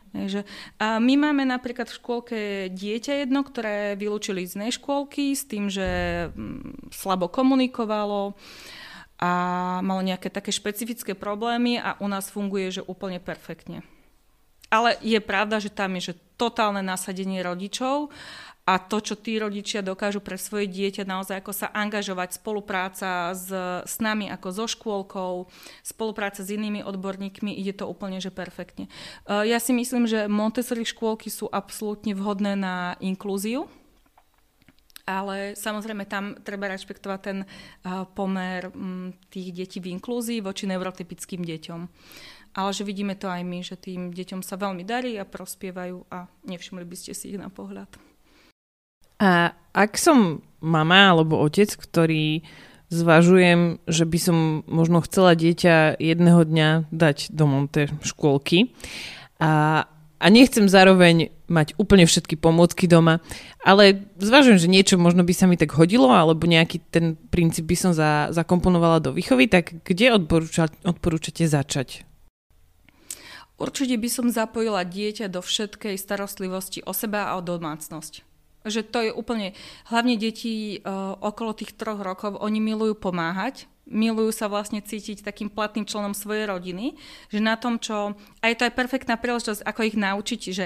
Takže, a my máme napríklad v škôlke dieťa jedno, ktoré vylúčili z inej škôlky s tým, že mm, slabo komunikovalo a malo nejaké také špecifické problémy a u nás funguje, že úplne perfektne. Ale je pravda, že tam je že totálne nasadenie rodičov a to, čo tí rodičia dokážu pre svoje dieťa, naozaj ako sa angažovať, spolupráca s, s nami ako so škôlkou, spolupráca s inými odborníkmi, ide to úplne že perfektne. Ja si myslím, že Montessori škôlky sú absolútne vhodné na inklúziu, ale samozrejme tam treba rešpektovať ten pomer tých detí v inklúzii voči neurotypickým deťom. Ale že vidíme to aj my, že tým deťom sa veľmi darí a prospievajú a nevšimli by ste si ich na pohľad. A ak som mama alebo otec, ktorý zvažujem, že by som možno chcela dieťa jedného dňa dať do Monte škôlky a, a nechcem zároveň mať úplne všetky pomôcky doma, ale zvažujem, že niečo možno by sa mi tak hodilo, alebo nejaký ten princíp by som za, zakomponovala do výchovy, tak kde odporúča, odporúčate začať? Určite by som zapojila dieťa do všetkej starostlivosti o seba a o domácnosť. Že to je úplne, hlavne deti uh, okolo tých troch rokov, oni milujú pomáhať, milujú sa vlastne cítiť takým platným členom svojej rodiny, že na tom, čo... A je to aj perfektná príležitosť, ako ich naučiť, že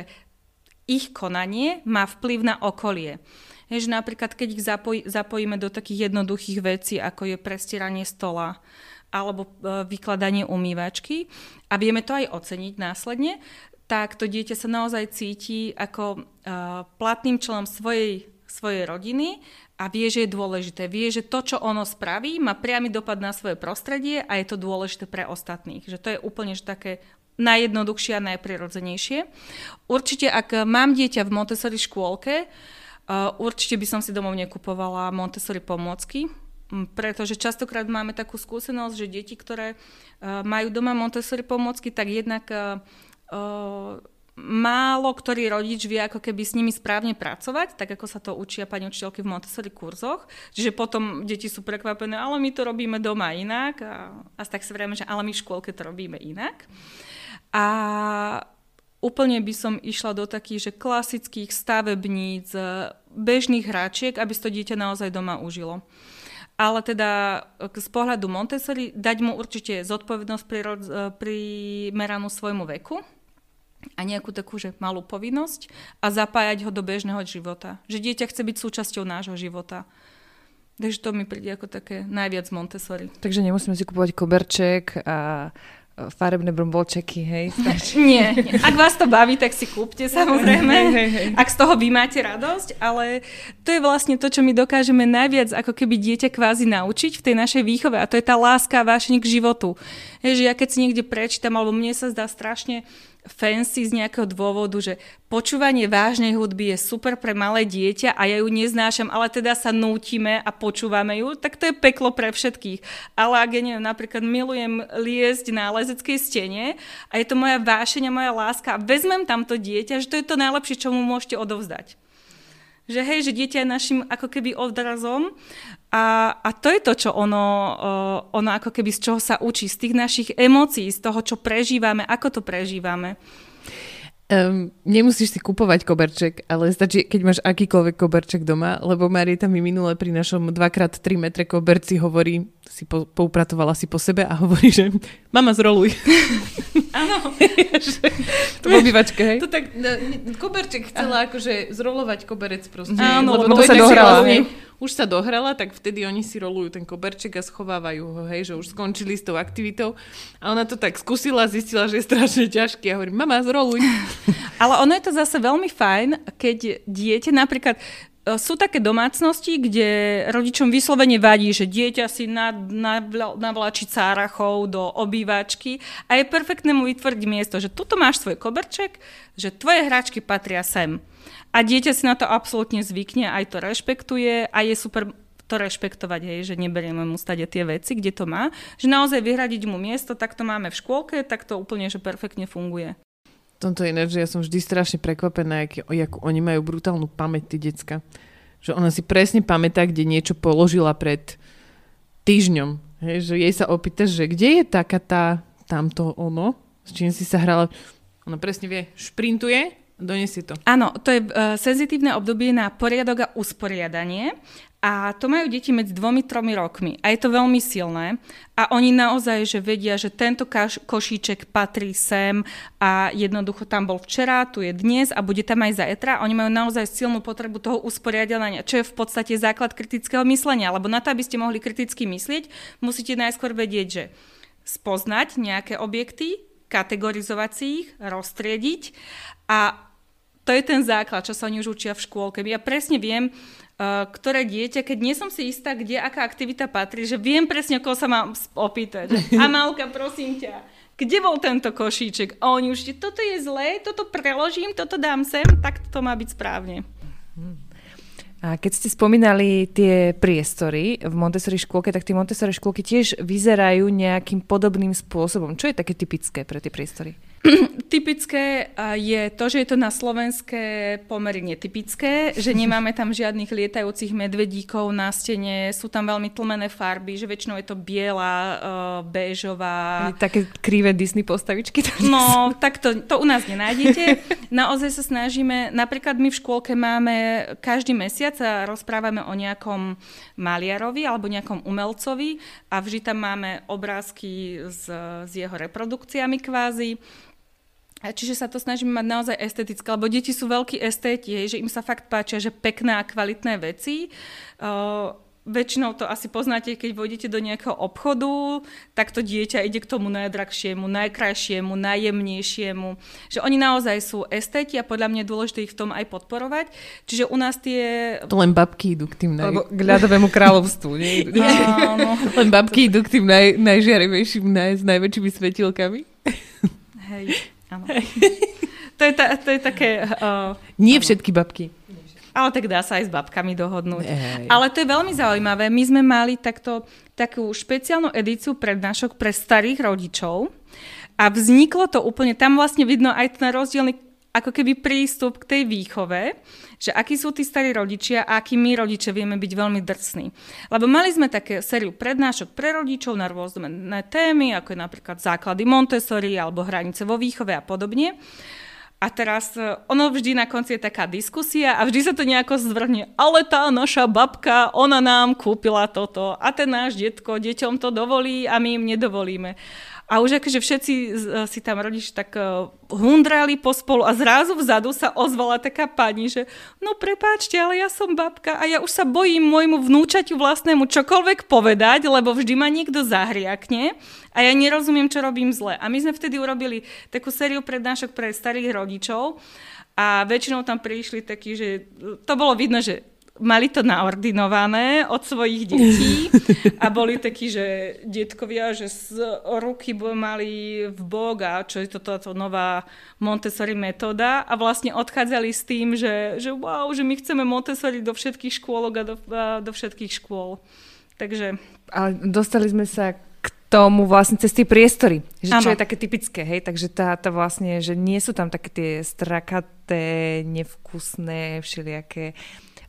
ich konanie má vplyv na okolie. Je, že napríklad, keď ich zapoj, zapojíme do takých jednoduchých vecí, ako je prestieranie stola, alebo e, vykladanie umývačky a vieme to aj oceniť následne, tak to dieťa sa naozaj cíti ako uh, platným členom svojej, svojej rodiny a vie, že je dôležité. Vie, že to, čo ono spraví, má priamy dopad na svoje prostredie a je to dôležité pre ostatných. Že to je úplne že také najjednoduchšie a najprirodzenejšie. Určite, ak mám dieťa v Montessori škôlke, uh, určite by som si domov nekupovala Montessori pomôcky, pretože častokrát máme takú skúsenosť, že deti, ktoré uh, majú doma Montessori pomôcky, tak jednak málo ktorý rodič vie ako keby s nimi správne pracovať, tak ako sa to učia pani učiteľky v Montessori kurzoch. Čiže potom deti sú prekvapené, ale my to robíme doma inak a, a tak sa vrieme, že ale my v škôlke to robíme inak. A úplne by som išla do takých, že klasických stavebníc, bežných hráčiek, aby si to dieťa naozaj doma užilo ale teda e, z pohľadu Montessori dať mu určite zodpovednosť primeranú svojmu veku a nejakú takú, že malú povinnosť a zapájať ho do bežného života. Že dieťa chce byť súčasťou nášho života. Takže to mi príde ako také najviac Montessori. Takže nemusíme si kupovať koberček a farebné brombolčeky, hej? nie, nie. Ak vás to baví, tak si kúpte samozrejme. Hej, hej, hej. Ak z toho vy máte radosť, ale to je vlastne to, čo my dokážeme najviac ako keby dieťa kvázi naučiť v tej našej výchove a to je tá láska a vášeň k životu. Je, že ja keď si niekde prečítam, alebo mne sa zdá strašne fancy z nejakého dôvodu, že počúvanie vážnej hudby je super pre malé dieťa a ja ju neznášam, ale teda sa nútime a počúvame ju, tak to je peklo pre všetkých. Ale ak ja neviem, napríklad milujem liesť na lezeckej stene a je to moja vášeň a moja láska a vezmem tamto dieťa, že to je to najlepšie, čo mu môžete odovzdať. Že hej, že dieťa je našim ako keby odrazom a, a to je to, čo ono, ono ako keby z čoho sa učí, z tých našich emócií, z toho, čo prežívame, ako to prežívame. Um, nemusíš si kupovať koberček, ale stačí, keď máš akýkoľvek koberček doma, lebo Marieta mi minule pri našom 2x3 metre koberci hovorí, si po, poupratovala si po sebe a hovorí, že mama zroluj. Áno. to v obývačke, hej? To tak, koberček chcela akože zrolovať koberec proste. Áno, lebo, lebo to sa dohrala. Vlastne, už sa dohrala, tak vtedy oni si rolujú ten koberček a schovávajú ho, hej, že už skončili s tou aktivitou. A ona to tak skúsila, zistila, že je strašne ťažký a hovorí, mama, zroluj. Ale ono je to zase veľmi fajn, keď dieťa napríklad sú také domácnosti, kde rodičom vyslovene vadí, že dieťa si navláči cárachov do obývačky a je perfektné mu vytvoriť miesto, že tuto máš svoj koberček, že tvoje hračky patria sem. A dieťa si na to absolútne zvykne, aj to rešpektuje a je super to rešpektovať, hej, že neberieme mu stade tie veci, kde to má. Že naozaj vyhradiť mu miesto, tak to máme v škôlke, tak to úplne, že perfektne funguje. Tomto ináč, ja som vždy strašne prekvapená, jak, jak oni majú brutálnu pamäť, tí decka. Že ona si presne pamätá, kde niečo položila pred týždňom. Hej, že jej sa opýtaš, že kde je taká tá, tamto ono, s čím si sa hrala. Ona presne vie, šprintuje Donesie to. Áno, to je uh, senzitívne obdobie na poriadok a usporiadanie a to majú deti medzi dvomi, tromi rokmi. A je to veľmi silné. A oni naozaj, že vedia, že tento kaš- košíček patrí sem a jednoducho tam bol včera, tu je dnes a bude tam aj zajtra. Oni majú naozaj silnú potrebu toho usporiadania, čo je v podstate základ kritického myslenia, lebo na to, aby ste mohli kriticky myslieť, musíte najskôr vedieť, že spoznať nejaké objekty, kategorizovať si ich, roztriediť a to je ten základ, čo sa oni už učia v škôlke. Ja presne viem, uh, ktoré dieťa, keď nie som si istá, kde aká aktivita patrí, že viem presne, koho sa mám opýtať. Amalka, prosím ťa, kde bol tento košíček? A oni už, toto je zlé, toto preložím, toto dám sem, tak to má byť správne. A keď ste spomínali tie priestory v Montessori škôlke, tak tie Montessori škôlky tiež vyzerajú nejakým podobným spôsobom. Čo je také typické pre tie priestory? typické je to, že je to na slovenské pomery netypické, že nemáme tam žiadnych lietajúcich medvedíkov na stene, sú tam veľmi tlmené farby, že väčšinou je to biela, uh, béžová. Také krivé Disney postavičky. No, tak to, to u nás nenájdete. Naozaj sa snažíme, napríklad my v škôlke máme každý mesiac a rozprávame o nejakom maliarovi alebo nejakom umelcovi a vždy tam máme obrázky s, s jeho reprodukciami kvázi. Čiže sa to snažíme mať naozaj estetické, lebo deti sú veľkí estéti, že im sa fakt páčia, že pekné a kvalitné veci. Uh, väčšinou to asi poznáte, keď vojdete do nejakého obchodu, tak to dieťa ide k tomu najdrahšiemu, najkrajšiemu, najjemnejšiemu. Že oni naozaj sú estéti a podľa mňa je dôležité ich v tom aj podporovať. Čiže u nás tie... To len babky idú k tým naj... Lebo k ľadovému kráľovstvu, nie? Áno. len babky idú k tým naj, najžiarivejším, naj, s najväčšími svetilkami. Hej. Áno. to, je ta, to je také... Uh, Nie áno. všetky babky. Ale tak dá sa aj s babkami dohodnúť. Ej. Ale to je veľmi zaujímavé. My sme mali takto, takú špeciálnu edíciu prednášok pre starých rodičov a vzniklo to úplne, tam vlastne vidno aj ten rozdielny ako keby prístup k tej výchove, že akí sú tí starí rodičia a akí my rodičia vieme byť veľmi drsní. Lebo mali sme také sériu prednášok pre rodičov na rôzne témy, ako je napríklad základy Montessori alebo hranice vo výchove a podobne. A teraz e, ono vždy na konci je taká diskusia a vždy sa to nejako zvrhne. Ale tá naša babka, ona nám kúpila toto a ten náš detko deťom to dovolí a my im nedovolíme. A už akože všetci e, si tam rodič tak e, hundrali pospolu a zrazu vzadu sa ozvala taká pani, že no prepáčte, ale ja som babka a ja už sa bojím môjmu vnúčaťu vlastnému čokoľvek povedať, lebo vždy ma niekto zahriakne a ja nerozumiem, čo robím zle. A my sme vtedy urobili takú sériu prednášok pre starých rodičov a väčšinou tam prišli takí, že to bolo vidno, že mali to naordinované od svojich detí a boli takí, že detkovia, že z ruky mali v bok a čo je toto to nová Montessori metóda. A vlastne odchádzali s tým, že, že wow, že my chceme Montessori do všetkých škôlok a do, a do všetkých škôl. Takže... Ale dostali sme sa k tomu vlastne cez tie priestory, že čo je také typické, hej, takže tá, tá vlastne, že nie sú tam také tie strakaté, nevkusné, všelijaké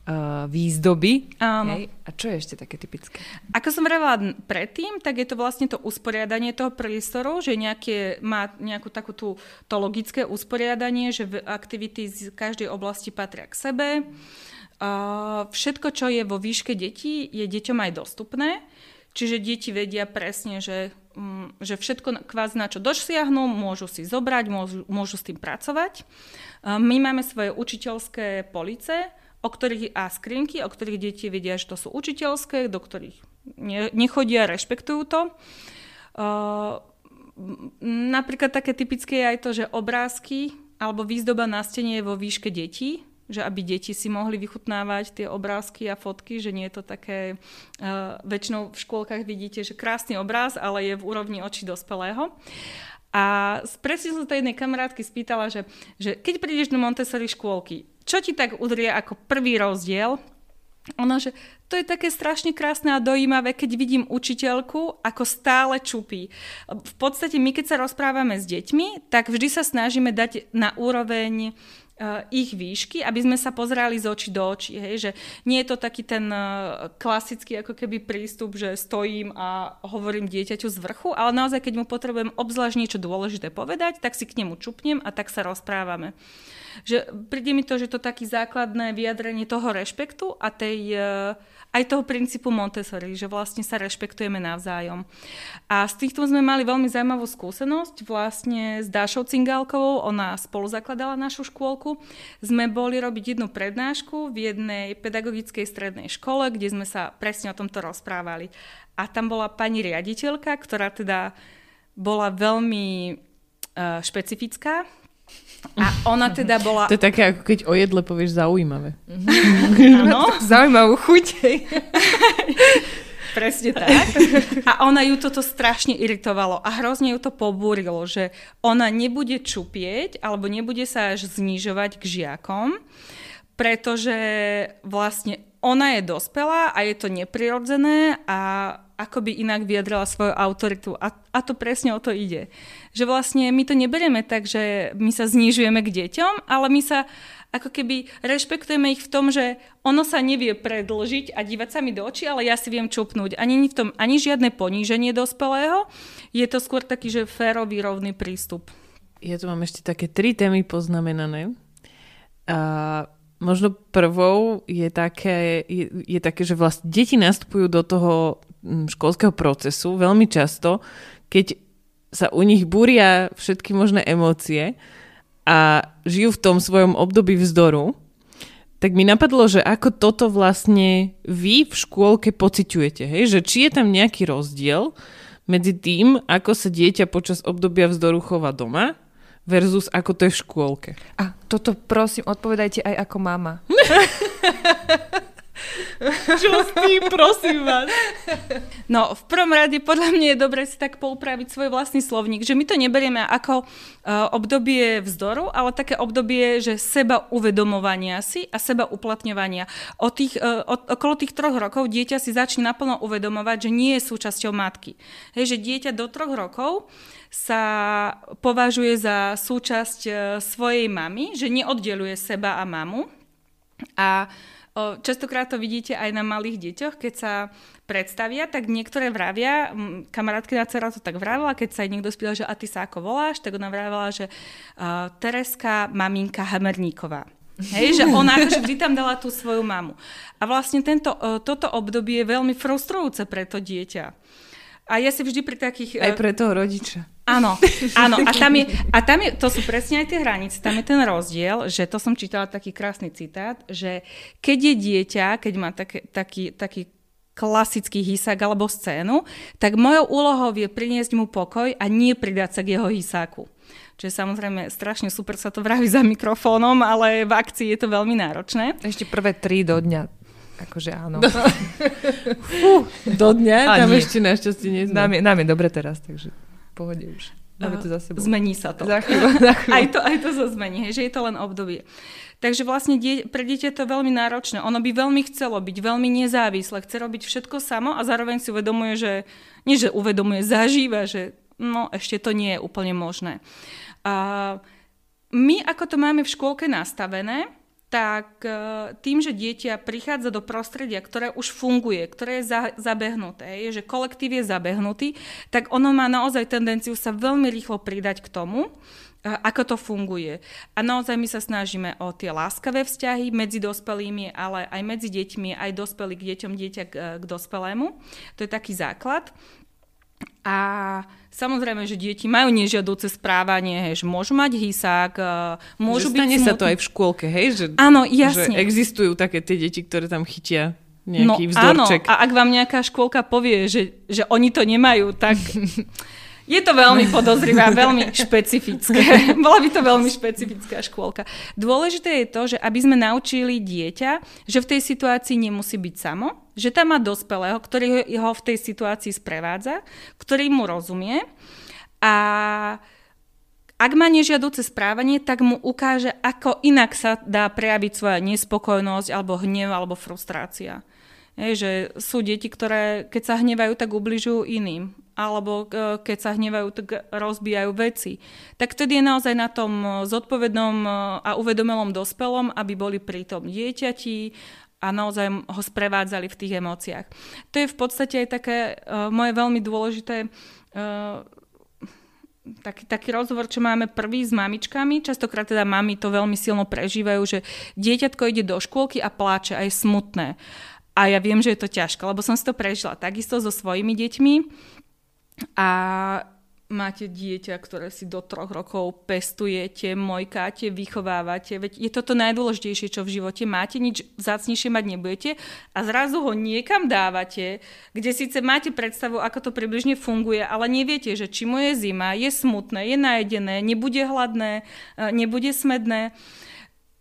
uh, výzdoby. Áno. Hej? A čo je ešte také typické? Ako som vravela predtým, tak je to vlastne to usporiadanie toho priestoru, že nejaké, má nejakú takú tú, to logické usporiadanie, že aktivity z každej oblasti patria k sebe. Uh, všetko, čo je vo výške detí, je deťom aj dostupné. Čiže deti vedia presne, že, um, že všetko kvázi na čo dosiahnu, môžu si zobrať, môžu, môžu s tým pracovať. Uh, my máme svoje učiteľské police, o ktorých, a skrinky, o ktorých deti vedia, že to sú učiteľské, do ktorých ne, nechodia, rešpektujú to. Uh, napríklad také typické je aj to, že obrázky alebo výzdoba na stene je vo výške detí, že aby deti si mohli vychutnávať tie obrázky a fotky, že nie je to také, uh, väčšinou v škôlkach vidíte, že krásny obráz, ale je v úrovni očí dospelého. A presne som to jednej kamarátky spýtala, že, že keď prídeš do Montessori škôlky, čo ti tak udrie ako prvý rozdiel? Ono, že to je také strašne krásne a dojímavé, keď vidím učiteľku, ako stále čupí. V podstate my, keď sa rozprávame s deťmi, tak vždy sa snažíme dať na úroveň ich výšky, aby sme sa pozerali z očí do očí. Hej? Že nie je to taký ten uh, klasický ako keby prístup, že stojím a hovorím dieťaťu z vrchu, ale naozaj, keď mu potrebujem obzvlášť niečo dôležité povedať, tak si k nemu čupnem a tak sa rozprávame. Že príde mi to, že to taký základné vyjadrenie toho rešpektu a tej, eh, aj toho princípu Montessori, že vlastne sa rešpektujeme navzájom. A z týchto sme mali veľmi zaujímavú skúsenosť vlastne s Dášou Cingálkovou, ona spolu zakladala našu škôlku. Sme boli robiť jednu prednášku v jednej pedagogickej strednej škole, kde sme sa presne o tomto rozprávali. A tam bola pani riaditeľka, ktorá teda bola veľmi uh, špecifická, a ona teda bola... To je také, ako keď o jedle povieš zaujímavé. Áno. Zaujímavú chuť. Presne tak. A ona ju toto strašne iritovalo a hrozne ju to pobúrilo, že ona nebude čupieť alebo nebude sa až znižovať k žiakom, pretože vlastne ona je dospelá a je to neprirodzené a ako by inak vyjadrala svoju autoritu. A, a to presne o to ide. Že vlastne my to neberieme tak, že my sa znižujeme k deťom, ale my sa ako keby rešpektujeme ich v tom, že ono sa nevie predlžiť a dívať sa mi do očí, ale ja si viem čupnúť. Ani v tom ani žiadne poníženie dospelého, je to skôr taký, že férový, rovný prístup. Ja tu mám ešte také tri témy poznamenané. A možno prvou je také, je, je také, že vlastne deti nastupujú do toho školského procesu veľmi často, keď sa u nich búria všetky možné emócie a žijú v tom svojom období vzdoru, tak mi napadlo, že ako toto vlastne vy v škôlke pociťujete, hej? že či je tam nejaký rozdiel medzi tým, ako sa dieťa počas obdobia vzdoru chová doma versus ako to je v škôlke. A toto prosím, odpovedajte aj ako mama. Čo s tým, prosím vás? No, v prvom rade podľa mňa je dobre si tak poupraviť svoj vlastný slovník, že my to neberieme ako uh, obdobie vzdoru, ale také obdobie, že seba uvedomovania si a seba uplatňovania. O tých, uh, od, okolo tých troch rokov dieťa si začne naplno uvedomovať, že nie je súčasťou matky. Hej, že dieťa do troch rokov sa považuje za súčasť uh, svojej mamy, že neoddeluje seba a mamu. A uh, Častokrát to vidíte aj na malých deťoch, keď sa predstavia, tak niektoré vravia, kamarátka dcera to tak vravila, keď sa jej niekto spýtal, že a ty sa ako voláš, tak ona vravila, že uh, Tereska, maminka Hamerníková. Hej, že ona akože vždy tam dala tú svoju mamu. A vlastne tento, toto obdobie je veľmi frustrujúce pre to dieťa. A ja si vždy pri takých... Aj pre toho rodiča. Áno, áno. A tam, je, a tam je, to sú presne aj tie hranice, tam je ten rozdiel, že to som čítala taký krásny citát, že keď je dieťa, keď má také, taký, taký klasický hysák alebo scénu, tak mojou úlohou je priniesť mu pokoj a nie pridať sa k jeho hysáku. Čiže samozrejme strašne super sa to vraví za mikrofónom, ale v akcii je to veľmi náročné. Ešte prvé tri do dňa Akože áno. Do, Fú, do dňa? A tam nie. ešte našťastie nie nám je, nám je dobre teraz, takže pohode už. Máme to za sebou. Zmení sa to. Za chvíľu, za chvíľu. Aj, to, aj to sa zmení, že je to len obdobie. Takže vlastne die, pre dieťa je to veľmi náročné. Ono by veľmi chcelo byť veľmi nezávislé, chce robiť všetko samo a zároveň si uvedomuje, že nie, že uvedomuje, zažíva, že no ešte to nie je úplne možné. A my, ako to máme v škôlke nastavené, tak e, tým, že dieťa prichádza do prostredia, ktoré už funguje, ktoré je za, zabehnuté, je, že kolektív je zabehnutý, tak ono má naozaj tendenciu sa veľmi rýchlo pridať k tomu, e, ako to funguje. A naozaj my sa snažíme o tie láskavé vzťahy medzi dospelými, ale aj medzi deťmi, aj dospelí k deťom, dieťa k, k dospelému. To je taký základ. A samozrejme, že deti majú nežiaduce správanie, hej, že môžu mať hysák, e, môžu že byť... Stane sa to aj v škôlke, hej? Že, áno, jasne. Že existujú také tie deti, ktoré tam chytia nejaký no, vzdorček. Áno, a ak vám nejaká škôlka povie, že, že oni to nemajú, tak Je to veľmi podozrivé a veľmi špecifické. Bola by to veľmi špecifická škôlka. Dôležité je to, že aby sme naučili dieťa, že v tej situácii nemusí byť samo, že tam má dospelého, ktorý ho v tej situácii sprevádza, ktorý mu rozumie a ak má nežiaduce správanie, tak mu ukáže, ako inak sa dá prejaviť svoja nespokojnosť alebo hnev alebo frustrácia. Je, že sú deti, ktoré keď sa hnevajú, tak ubližujú iným alebo e, keď sa hnevajú, tak rozbijajú veci. Tak vtedy je naozaj na tom e, zodpovednom e, a uvedomelom dospelom, aby boli pri tom dieťati a naozaj ho sprevádzali v tých emóciách. To je v podstate aj také moje veľmi dôležité taký, taký rozhovor, čo máme prvý s mamičkami. Častokrát teda mami to veľmi silno prežívajú, že dieťatko ide do škôlky a pláče a je smutné. A ja viem, že je to ťažké, lebo som si to prežila takisto so svojimi deťmi a máte dieťa, ktoré si do troch rokov pestujete, mojkáte, vychovávate, veď je toto najdôležitejšie, čo v živote máte, nič zácnejšie mať nebudete. A zrazu ho niekam dávate, kde síce máte predstavu, ako to približne funguje, ale neviete, že či mu je zima, je smutné, je najedené, nebude hladné, nebude smedné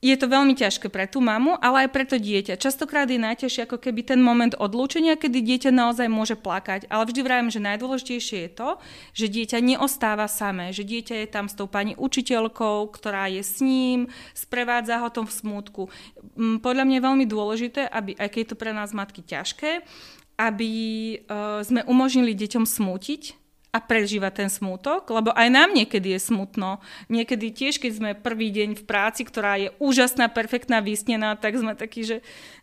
je to veľmi ťažké pre tú mamu, ale aj pre to dieťa. Častokrát je najťažšie ako keby ten moment odlúčenia, kedy dieťa naozaj môže plakať. Ale vždy vravím, že najdôležitejšie je to, že dieťa neostáva samé, že dieťa je tam s tou pani učiteľkou, ktorá je s ním, sprevádza ho tom v smutku. Mm, podľa mňa je veľmi dôležité, aby, aj keď je to pre nás matky ťažké, aby uh, sme umožnili deťom smútiť, a prežíva ten smútok, lebo aj nám niekedy je smutno. Niekedy tiež, keď sme prvý deň v práci, ktorá je úžasná, perfektná, vysnená, tak sme takí, že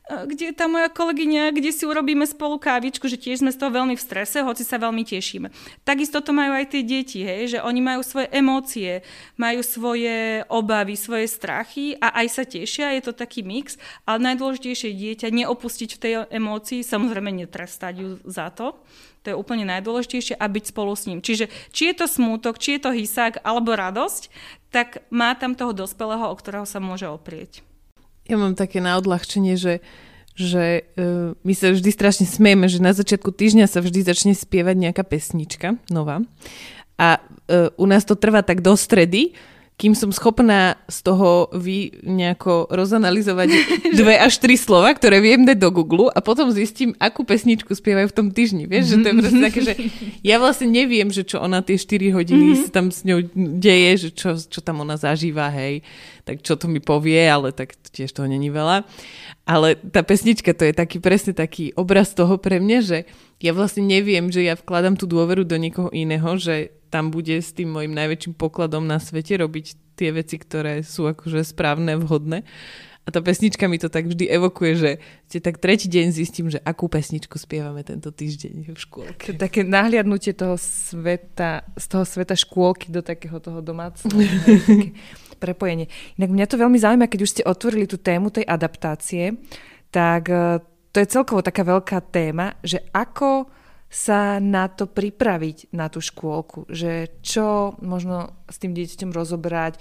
kde je tá moja kolegyňa, kde si urobíme spolu kávičku, že tiež sme z toho veľmi v strese, hoci sa veľmi tešíme. Takisto to majú aj tie deti, hej, že oni majú svoje emócie, majú svoje obavy, svoje strachy a aj sa tešia, je to taký mix, ale najdôležitejšie dieťa neopustiť v tej emócii, samozrejme netrestať ju za to, to je úplne najdôležitejšie a byť spolu s ním. Čiže či je to smútok, či je to hysák alebo radosť, tak má tam toho dospelého, o ktorého sa môže oprieť. Ja mám také na odľahčenie, že že uh, my sa vždy strašne smejeme, že na začiatku týždňa sa vždy začne spievať nejaká pesnička nová. A uh, u nás to trvá tak do stredy, kým som schopná z toho vy nejako rozanalizovať dve až tri slova, ktoré viem dať do Google a potom zistím, akú pesničku spievajú v tom týždni. Vieš, že to je proste také, že ja vlastne neviem, že čo ona tie 4 hodiny mm-hmm. tam s ňou deje, že čo, čo tam ona zažíva, hej, tak čo to mi povie, ale tak tiež toho není veľa. Ale tá pesnička to je taký presne taký obraz toho pre mňa, že ja vlastne neviem, že ja vkladám tú dôveru do niekoho iného, že tam bude s tým mojim najväčším pokladom na svete robiť tie veci, ktoré sú akože správne, vhodné. A tá pesnička mi to tak vždy evokuje, že ste tak tretí deň zistím, že akú pesničku spievame tento týždeň v škôlke. Také nahliadnutie toho sveta, z toho sveta škôlky do takého toho domácneho. prepojenie. Inak mňa to veľmi zaujíma, keď už ste otvorili tú tému tej adaptácie, tak e, to je celkovo taká veľká téma, že ako sa na to pripraviť, na tú škôlku. Že čo možno s tým dieťaťom rozobrať,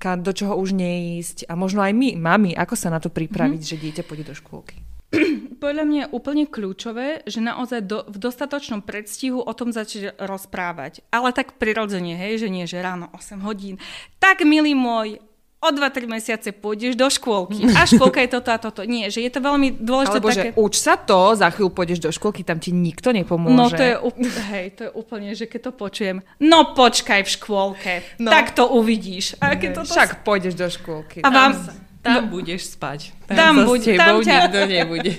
do čoho už neísť a možno aj my, mami, ako sa na to pripraviť, mm-hmm. že dieťa pôjde do škôlky. Podľa mňa je úplne kľúčové, že naozaj do, v dostatočnom predstihu o tom začať rozprávať. Ale tak prirodzene, hej, že nie, že ráno 8 hodín. Tak, milý môj, o 2-3 mesiace pôjdeš do škôlky a škôlka je toto a toto. Nie, že je to veľmi dôležité Alebo také... že uč sa to, za chvíľu pôjdeš do škôlky, tam ti nikto nepomôže. No to je, hej, to je úplne, že keď to počujem, no počkaj v škôlke, no. tak to uvidíš. A keď toto... Však pôjdeš do škôlky. A vám... Tam, tam no, budeš spať. Tam, tam, buď, tam ťa... nikto nebude.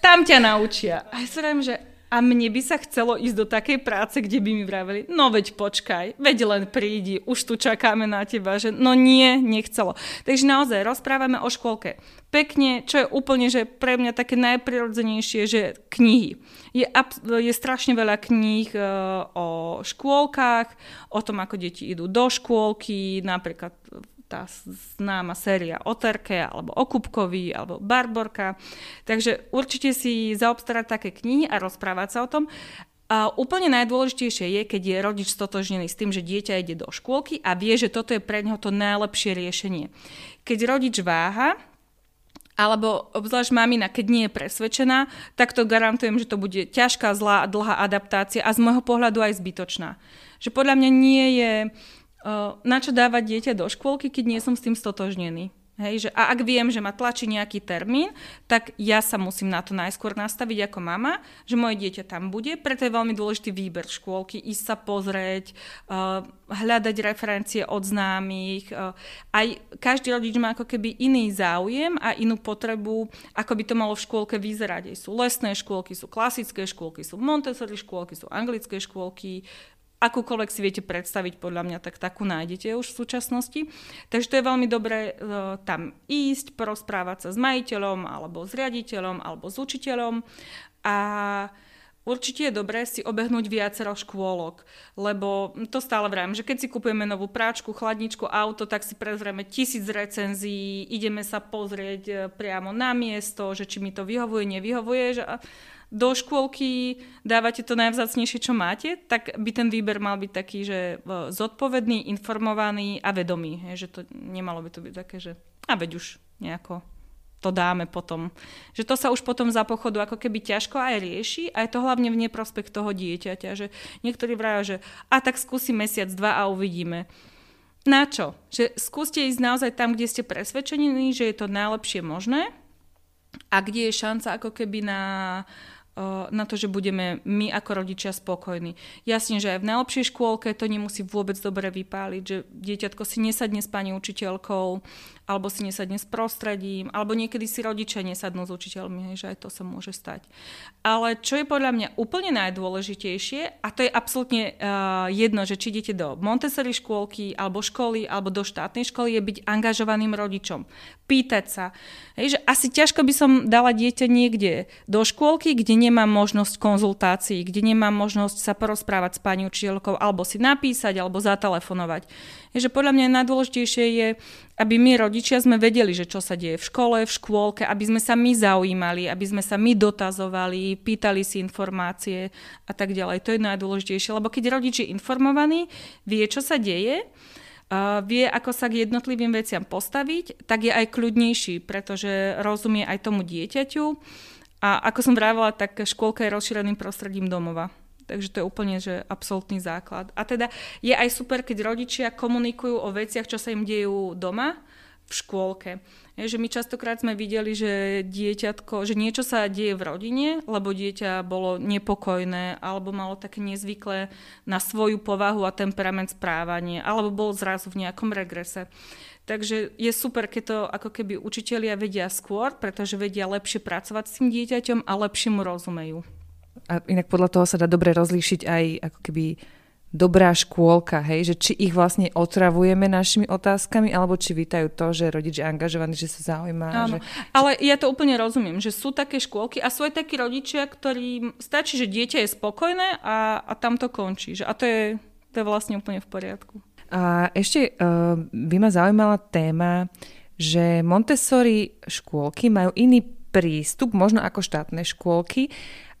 Tam ťa naučia. A ja sa že a mne by sa chcelo ísť do takej práce, kde by mi vraveli, no veď počkaj, veď len prídi, už tu čakáme na teba, že no nie, nechcelo. Takže naozaj rozprávame o škôlke. Pekne, čo je úplne, že pre mňa také najprirodzenejšie, že knihy. Je, je strašne veľa kníh uh, o škôlkach, o tom, ako deti idú do škôlky, napríklad tá známa séria o Terke, alebo o Kupkovi, alebo Barborka. Takže určite si zaobstarať také knihy a rozprávať sa o tom. A úplne najdôležitejšie je, keď je rodič stotožnený s tým, že dieťa ide do škôlky a vie, že toto je pre neho to najlepšie riešenie. Keď rodič váha, alebo obzvlášť mamina, keď nie je presvedčená, tak to garantujem, že to bude ťažká, zlá a dlhá adaptácia a z môjho pohľadu aj zbytočná. Že podľa mňa nie je na čo dávať dieťa do škôlky, keď nie som s tým stotožnený. Hej, že, a ak viem, že ma tlačí nejaký termín, tak ja sa musím na to najskôr nastaviť ako mama, že moje dieťa tam bude, preto je veľmi dôležitý výber škôlky, ísť sa pozrieť, uh, hľadať referencie od známych. Uh, aj každý rodič má ako keby iný záujem a inú potrebu, ako by to malo v škôlke vyzerať. Sú lesné škôlky, sú klasické škôlky, sú Montessori škôlky, sú anglické škôlky, akúkoľvek si viete predstaviť, podľa mňa, tak takú nájdete už v súčasnosti. Takže to je veľmi dobré uh, tam ísť, porozprávať sa s majiteľom, alebo s riaditeľom, alebo s učiteľom a Určite je dobré si obehnúť viacero škôlok, lebo to stále vrajím, že keď si kupujeme novú práčku, chladničku, auto, tak si prezrieme tisíc recenzií, ideme sa pozrieť e, priamo na miesto, že či mi to vyhovuje, nevyhovuje, že do škôlky dávate to najvzácnejšie, čo máte, tak by ten výber mal byť taký, že e, zodpovedný, informovaný a vedomý. Je, že to nemalo by to byť také, že a veď už nejako to dáme potom. Že to sa už potom za pochodu ako keby ťažko aj rieši a je to hlavne v neprospekt toho dieťaťa, že niektorí vrajú, že a tak skúsi mesiac, dva a uvidíme. Na čo? Že skúste ísť naozaj tam, kde ste presvedčení, že je to najlepšie možné a kde je šanca ako keby na na to, že budeme my ako rodičia spokojní. Jasne, že aj v najlepšej škôlke to nemusí vôbec dobre vypáliť, že dieťatko si nesadne s pani učiteľkou, alebo si nesadne s prostredím, alebo niekedy si rodičia nesadnú s učiteľmi, že aj to sa môže stať. Ale čo je podľa mňa úplne najdôležitejšie, a to je absolútne uh, jedno, že či idete do Montessori škôlky, alebo školy, alebo do štátnej školy, je byť angažovaným rodičom. Pýtať sa. Hej, že asi ťažko by som dala dieťa niekde do škôlky, kde nemám možnosť konzultácií, kde nemám možnosť sa porozprávať s pani učiteľkou, alebo si napísať, alebo zatelefonovať. Je, že podľa mňa najdôležitejšie je, aby my rodičia sme vedeli, že čo sa deje v škole, v škôlke, aby sme sa my zaujímali, aby sme sa my dotazovali, pýtali si informácie a tak ďalej. To je najdôležitejšie, lebo keď rodič je informovaný, vie, čo sa deje, vie, ako sa k jednotlivým veciam postaviť, tak je aj kľudnejší, pretože rozumie aj tomu dieťaťu. A ako som vravela, tak škôlka je rozšíreným prostredím domova. Takže to je úplne že absolútny základ. A teda je aj super, keď rodičia komunikujú o veciach, čo sa im dejú doma, v škôlke. Je, že my častokrát sme videli, že dieťatko, že niečo sa deje v rodine, lebo dieťa bolo nepokojné, alebo malo také nezvyklé na svoju povahu a temperament správanie, alebo bol zrazu v nejakom regrese. Takže je super, keď to ako keby učitelia vedia skôr, pretože vedia lepšie pracovať s tým dieťaťom a lepšie mu rozumejú. A inak podľa toho sa dá dobre rozlíšiť aj ako keby dobrá škôlka, hej, že či ich vlastne otravujeme našimi otázkami, alebo či vítajú to, že rodič je angažovaný, že sa zaujíma. Áno, že... ale ja to úplne rozumiem, že sú také škôlky a sú aj takí rodičia, ktorým stačí, že dieťa je spokojné a, a tam to končí. Že, a to je, to je vlastne úplne v poriadku. A ešte uh, by ma zaujímala téma, že Montessori škôlky majú iný prístup, možno ako štátne škôlky,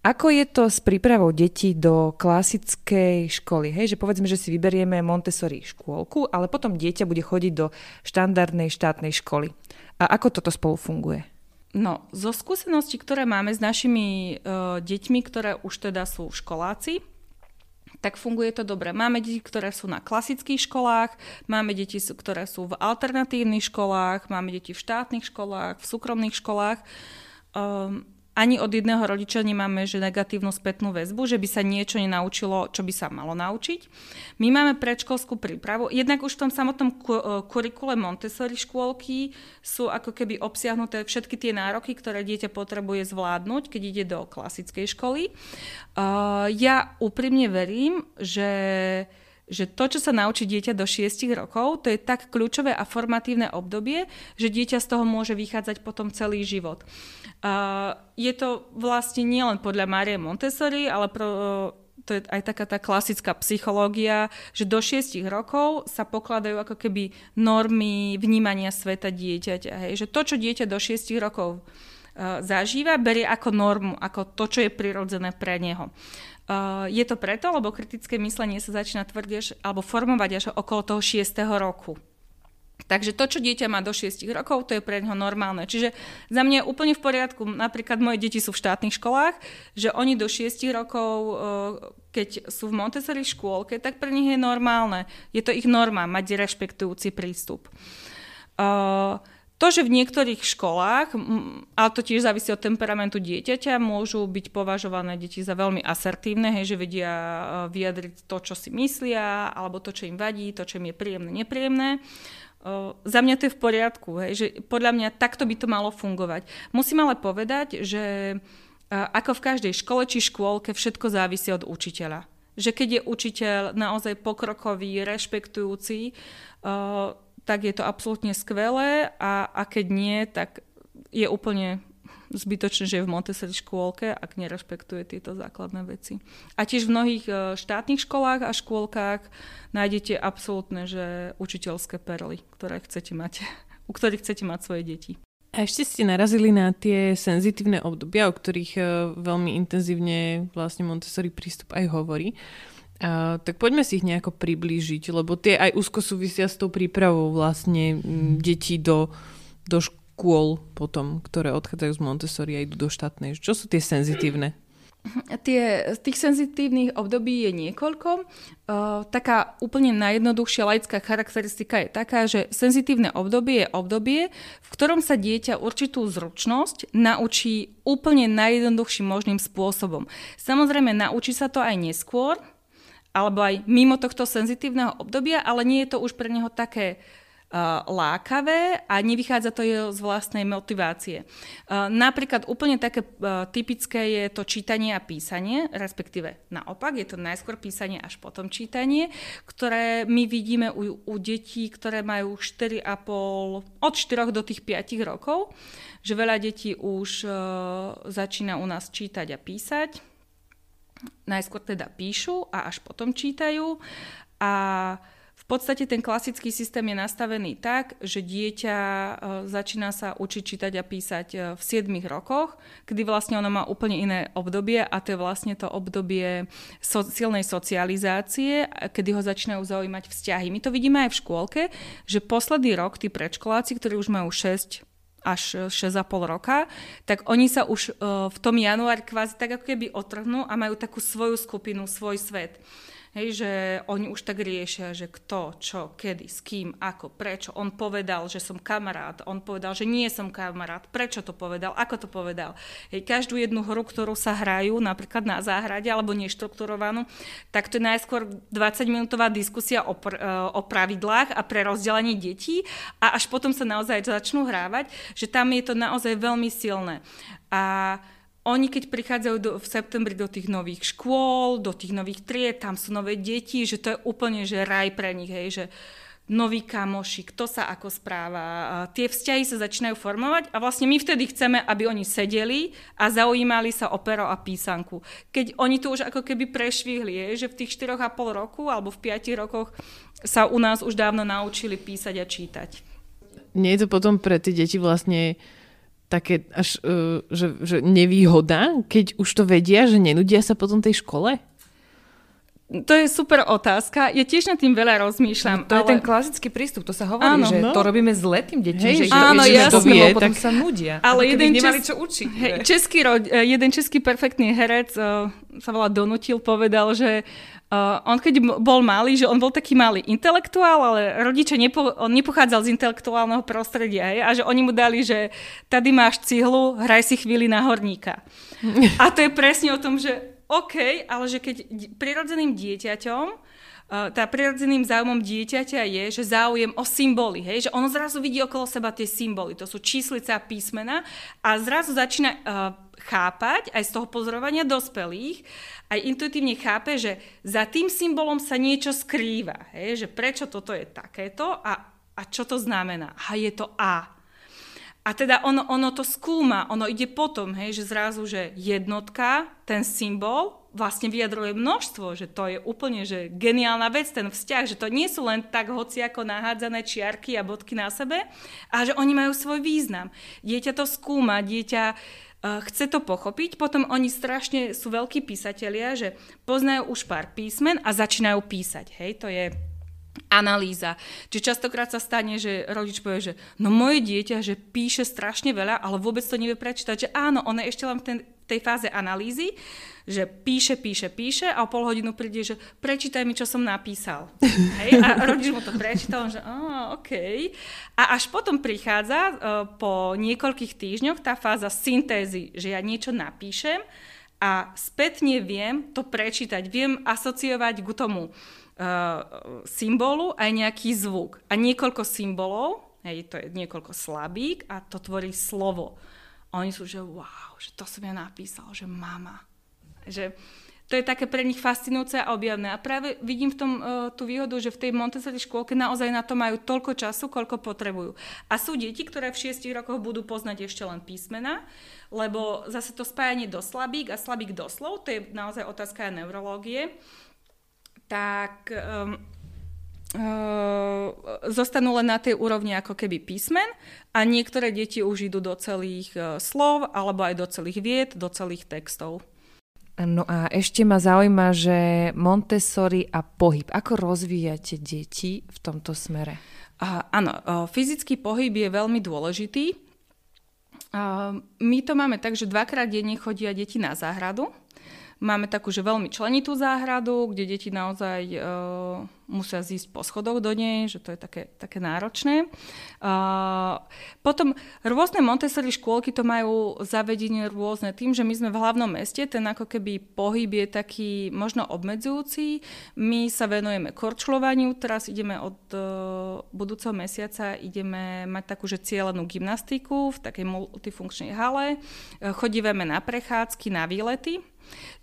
ako je to s prípravou detí do klasickej školy? Hej, že povedzme, že si vyberieme Montessori škôlku, ale potom dieťa bude chodiť do štandardnej štátnej školy. A ako toto spolu funguje? No, zo skúseností, ktoré máme s našimi uh, deťmi, ktoré už teda sú školáci, tak funguje to dobre. Máme deti, ktoré sú na klasických školách, máme deti, ktoré sú v alternatívnych školách, máme deti v štátnych školách, v súkromných školách. Um, ani od jedného rodiča nemáme že negatívnu spätnú väzbu, že by sa niečo nenaučilo, čo by sa malo naučiť. My máme predškolskú prípravu. Jednak už v tom samotnom e, kurikule Montessori škôlky sú ako keby obsiahnuté všetky tie nároky, ktoré dieťa potrebuje zvládnuť, keď ide do klasickej školy. Ja úprimne verím, že že to, čo sa naučí dieťa do 6 rokov, to je tak kľúčové a formatívne obdobie, že dieťa z toho môže vychádzať potom celý život. Uh, je to vlastne nielen podľa Márie Montessori, ale pro, to je aj taká tá klasická psychológia, že do 6 rokov sa pokladajú ako keby normy vnímania sveta dieťaťa. Hej? Že to, čo dieťa do 6 rokov uh, zažíva, berie ako normu, ako to, čo je prirodzené pre neho. Uh, je to preto, lebo kritické myslenie sa začína tvrdiť alebo formovať až okolo toho 6. roku. Takže to, čo dieťa má do 6 rokov, to je pre neho normálne. Čiže za mňa je úplne v poriadku, napríklad moje deti sú v štátnych školách, že oni do 6 rokov, uh, keď sú v Montessori škôlke, tak pre nich je normálne. Je to ich norma mať rešpektujúci prístup. Uh, to, že v niektorých školách, ale to tiež závisí od temperamentu dieťaťa, môžu byť považované deti za veľmi asertívne, hej, že vedia e, vyjadriť to, čo si myslia, alebo to, čo im vadí, to, čo im je príjemné, nepríjemné. Uh, za mňa to je v poriadku, hej, že podľa mňa takto by to malo fungovať. Musím ale povedať, že uh, ako v každej škole či škôlke všetko závisí od učiteľa. Že keď je učiteľ naozaj pokrokový, rešpektujúci, uh, tak je to absolútne skvelé a, a keď nie, tak je úplne zbytočné, že je v Montessori škôlke, ak nerešpektuje tieto základné veci. A tiež v mnohých e, štátnych školách a škôlkach nájdete absolútne, že učiteľské perly, ktoré chcete mať, u ktorých chcete mať svoje deti. A ešte ste narazili na tie senzitívne obdobia, o ktorých e, veľmi intenzívne vlastne Montessori prístup aj hovorí. Uh, tak poďme si ich nejako priblížiť, lebo tie aj úzko súvisia s tou prípravou vlastne m, detí do, do škôl potom, ktoré odchádzajú z Montessori a idú do štátnej. Čo sú tie senzitívne? Tie, tých senzitívnych období je niekoľko. Uh, taká úplne najjednoduchšia laická charakteristika je taká, že senzitívne obdobie je obdobie, v ktorom sa dieťa určitú zručnosť naučí úplne najjednoduchším možným spôsobom. Samozrejme, naučí sa to aj neskôr, alebo aj mimo tohto senzitívneho obdobia, ale nie je to už pre neho také lákavé a nevychádza to z vlastnej motivácie. Napríklad úplne také typické je to čítanie a písanie, respektíve naopak, je to najskôr písanie až potom čítanie, ktoré my vidíme u, u detí, ktoré majú 4,5, od 4 do tých 5 rokov, že veľa detí už začína u nás čítať a písať najskôr teda píšu a až potom čítajú a v podstate ten klasický systém je nastavený tak, že dieťa e, začína sa učiť čítať a písať e, v 7 rokoch, kedy vlastne ono má úplne iné obdobie a to je vlastne to obdobie so, silnej socializácie, kedy ho začínajú zaujímať vzťahy. My to vidíme aj v škôlke, že posledný rok tí predškoláci, ktorí už majú 6 až 6,5 roka, tak oni sa už uh, v tom januári kvázi tak ako keby otrhnú a majú takú svoju skupinu, svoj svet. Hej, že oni už tak riešia, že kto, čo, kedy, s kým, ako, prečo. On povedal, že som kamarát, on povedal, že nie som kamarát, prečo to povedal, ako to povedal. Hej, každú jednu hru, ktorú sa hrajú, napríklad na záhrade alebo neštrukturovanú, tak to je najskôr 20-minútová diskusia o, pr- e, o pravidlách a pre rozdelenie detí a až potom sa naozaj začnú hrávať, že tam je to naozaj veľmi silné. A oni keď prichádzajú do, v septembri do tých nových škôl, do tých nových tried, tam sú nové deti, že to je úplne že raj pre nich, hej, že noví kamoši, kto sa ako správa. Tie vzťahy sa začínajú formovať a vlastne my vtedy chceme, aby oni sedeli a zaujímali sa o pero a písanku. Keď oni to už ako keby prešvihli, je, že v tých 4,5 roku alebo v 5 rokoch sa u nás už dávno naučili písať a čítať. Nie je to potom pre tie deti vlastne také až, uh, že, že nevýhoda, keď už to vedia, že nenudia sa potom tej škole? To je super otázka. Ja tiež nad tým veľa rozmýšľam. No, to ale... je ten klasický prístup. To sa hovorí, áno, že no. to robíme zle tým deťom, že áno, ja to vie, potom tak... sa nudia. Ale jeden čes... čo učiť. Hej, český ro... Jeden český perfektný herec uh, sa volá Donutil, povedal, že Uh, on keď bol malý, že on bol taký malý intelektuál, ale rodiče nepo, on nepochádzal z intelektuálneho prostredia hej, a že oni mu dali, že tady máš cihlu, hraj si chvíli na horníka. A to je presne o tom, že OK, ale že keď prirodzeným dieťaťom tá prirodzeným záujmom dieťaťa je, že záujem o symboly, hej? že ono zrazu vidí okolo seba tie symboly, to sú číslice a písmena a zrazu začína uh, chápať aj z toho pozorovania dospelých, aj intuitívne chápe, že za tým symbolom sa niečo skrýva, hej? že prečo toto je takéto a, a čo to znamená. A je to A. A teda ono, ono to skúma, ono ide potom, hej, že zrazu, že jednotka, ten symbol, vlastne vyjadruje množstvo, že to je úplne že geniálna vec, ten vzťah, že to nie sú len tak hoci ako nahádzané čiarky a bodky na sebe, a že oni majú svoj význam. Dieťa to skúma, dieťa uh, chce to pochopiť, potom oni strašne sú veľkí písatelia, že poznajú už pár písmen a začínajú písať. Hej, to je analýza. Čiže častokrát sa stane, že rodič povie, že no moje dieťa, že píše strašne veľa, ale vôbec to nevie prečítať, že áno, ona ešte len v ten, tej fáze analýzy, že píše, píše, píše a o pol hodinu príde, že prečítaj mi, čo som napísal. Hej? A rodič mu to prečítal, že á, OK. A až potom prichádza uh, po niekoľkých týždňoch tá fáza syntézy, že ja niečo napíšem a spätne viem to prečítať, viem asociovať k tomu uh, symbolu aj nejaký zvuk. A niekoľko symbolov, hej, to je niekoľko slabík a to tvorí slovo. Oni sú, že wow, že to som ja napísal, že mama. Že to je také pre nich fascinujúce a objavné. A práve vidím v tom uh, tú výhodu, že v tej Montessori škôlke naozaj na to majú toľko času, koľko potrebujú. A sú deti, ktoré v šiestich rokoch budú poznať ešte len písmena, lebo zase to spájanie do slabík a slabík do slov, to je naozaj otázka aj neurológie tak um, zostanú len na tej úrovni ako keby písmen a niektoré deti už idú do celých uh, slov alebo aj do celých vied, do celých textov. No a ešte ma zaujíma, že Montessori a pohyb. Ako rozvíjate deti v tomto smere? A, áno, uh, fyzický pohyb je veľmi dôležitý. My to máme tak, že dvakrát denne chodia deti na záhradu Máme takú, že veľmi členitú záhradu, kde deti naozaj uh, musia zísť po schodoch do nej, že to je také, také náročné. Uh, potom rôzne Montessori škôlky to majú zavedenie rôzne tým, že my sme v hlavnom meste, ten ako keby pohyb je taký možno obmedzujúci. My sa venujeme korčľovaniu, teraz ideme od uh, budúceho mesiaca ideme mať takú, že cieľenú gymnastiku v takej multifunkčnej hale. Uh, chodívame na prechádzky, na výlety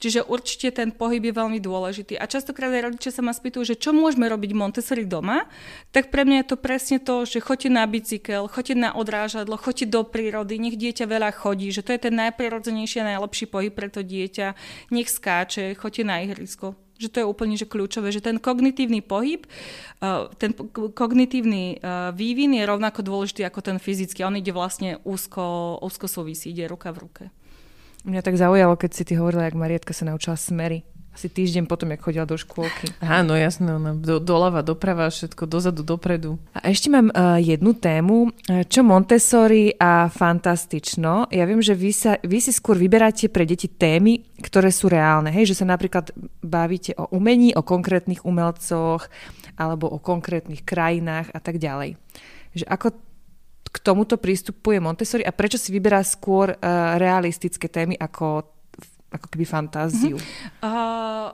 Čiže určite ten pohyb je veľmi dôležitý. A častokrát aj rodičia sa ma spýtujú, že čo môžeme robiť Montessori doma, tak pre mňa je to presne to, že choďte na bicykel, choďte na odrážadlo, choďte do prírody, nech dieťa veľa chodí, že to je ten najprirodzenejší a najlepší pohyb pre to dieťa, nech skáče, choďte na ihrisko že to je úplne že kľúčové, že ten kognitívny pohyb, uh, ten kognitívny uh, vývin je rovnako dôležitý ako ten fyzický. On ide vlastne úzko, úzko súvisí, ide ruka v ruke. Mňa tak zaujalo, keď si ty hovorila, jak Marietka sa naučila smery. Asi týždeň potom, jak chodila do škôlky. Áno, jasné, ona do, doľava, doprava, všetko, dozadu, dopredu. A ešte mám uh, jednu tému, čo Montessori a fantastično. Ja viem, že vy, sa, vy si skôr vyberáte pre deti témy, ktoré sú reálne. Hej, že sa napríklad bavíte o umení, o konkrétnych umelcoch, alebo o konkrétnych krajinách a tak ďalej. Že ako k tomuto prístupuje Montessori a prečo si vyberá skôr uh, realistické témy ako, ako keby fantáziu? Uh-huh. Uh,